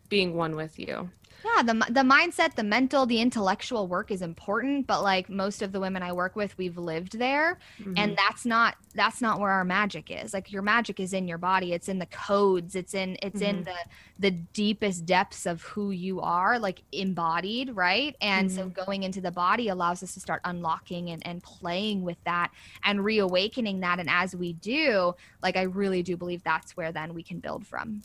being one with you yeah the, the mindset the mental the intellectual work is important but like most of the women i work with we've lived there mm-hmm. and that's not that's not where our magic is like your magic is in your body it's in the codes it's in it's mm-hmm. in the the deepest depths of who you are like embodied right and mm-hmm. so going into the body allows us to start unlocking and, and playing with that and reawakening that and as we do like i really do believe that's where then we can build from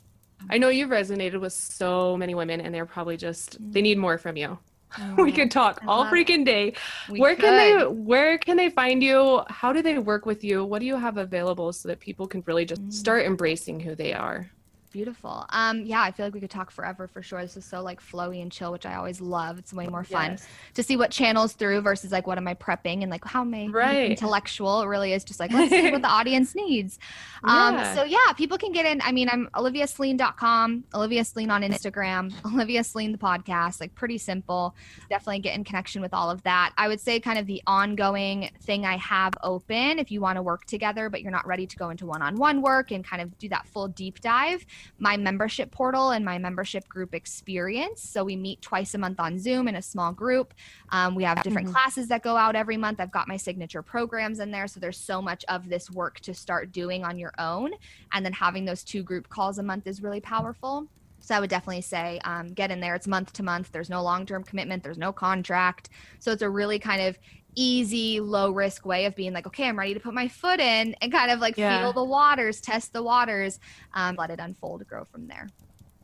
I know you've resonated with so many women and they're probably just they need more from you. we could talk all freaking day. where could. can they where can they find you? How do they work with you? What do you have available so that people can really just start mm. embracing who they are? Beautiful. Um, yeah, I feel like we could talk forever for sure. This is so like flowy and chill, which I always love. It's way more fun yes. to see what channels through versus like what am I prepping and like how am I right. intellectual. It really is just like let's see what the audience needs. Um, yeah. so yeah, people can get in. I mean, I'm oliviasleen.com, Olivia Sleen on Instagram, Olivia Sleen the podcast. Like pretty simple. Definitely get in connection with all of that. I would say kind of the ongoing thing I have open if you want to work together, but you're not ready to go into one-on-one work and kind of do that full deep dive my membership portal and my membership group experience. So we meet twice a month on Zoom in a small group. Um, we have different mm-hmm. classes that go out every month. I've got my signature programs in there. So there's so much of this work to start doing on your own. And then having those two group calls a month is really powerful. So I would definitely say um, get in there. It's month to month. There's no long term commitment. There's no contract. So it's a really kind of easy, low risk way of being like, okay, I'm ready to put my foot in and kind of like yeah. feel the waters, test the waters, um, let it unfold, grow from there.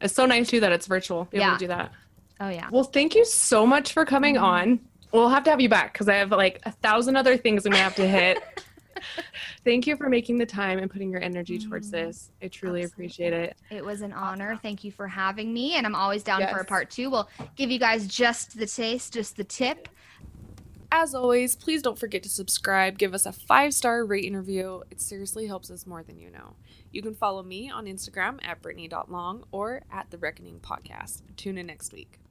It's so nice too that it's virtual. Be yeah. able to do that. Oh yeah. Well, thank you so much for coming mm-hmm. on. We'll have to have you back because I have like a thousand other things I'm gonna have to hit. Thank you for making the time and putting your energy towards mm-hmm. this. I truly Absolutely. appreciate it. It was an honor. Thank you for having me. And I'm always down yes. for a part two. We'll give you guys just the taste, just the tip. As always, please don't forget to subscribe, give us a five star rate interview. It seriously helps us more than you know. You can follow me on Instagram at Brittany.long or at The Reckoning Podcast. Tune in next week.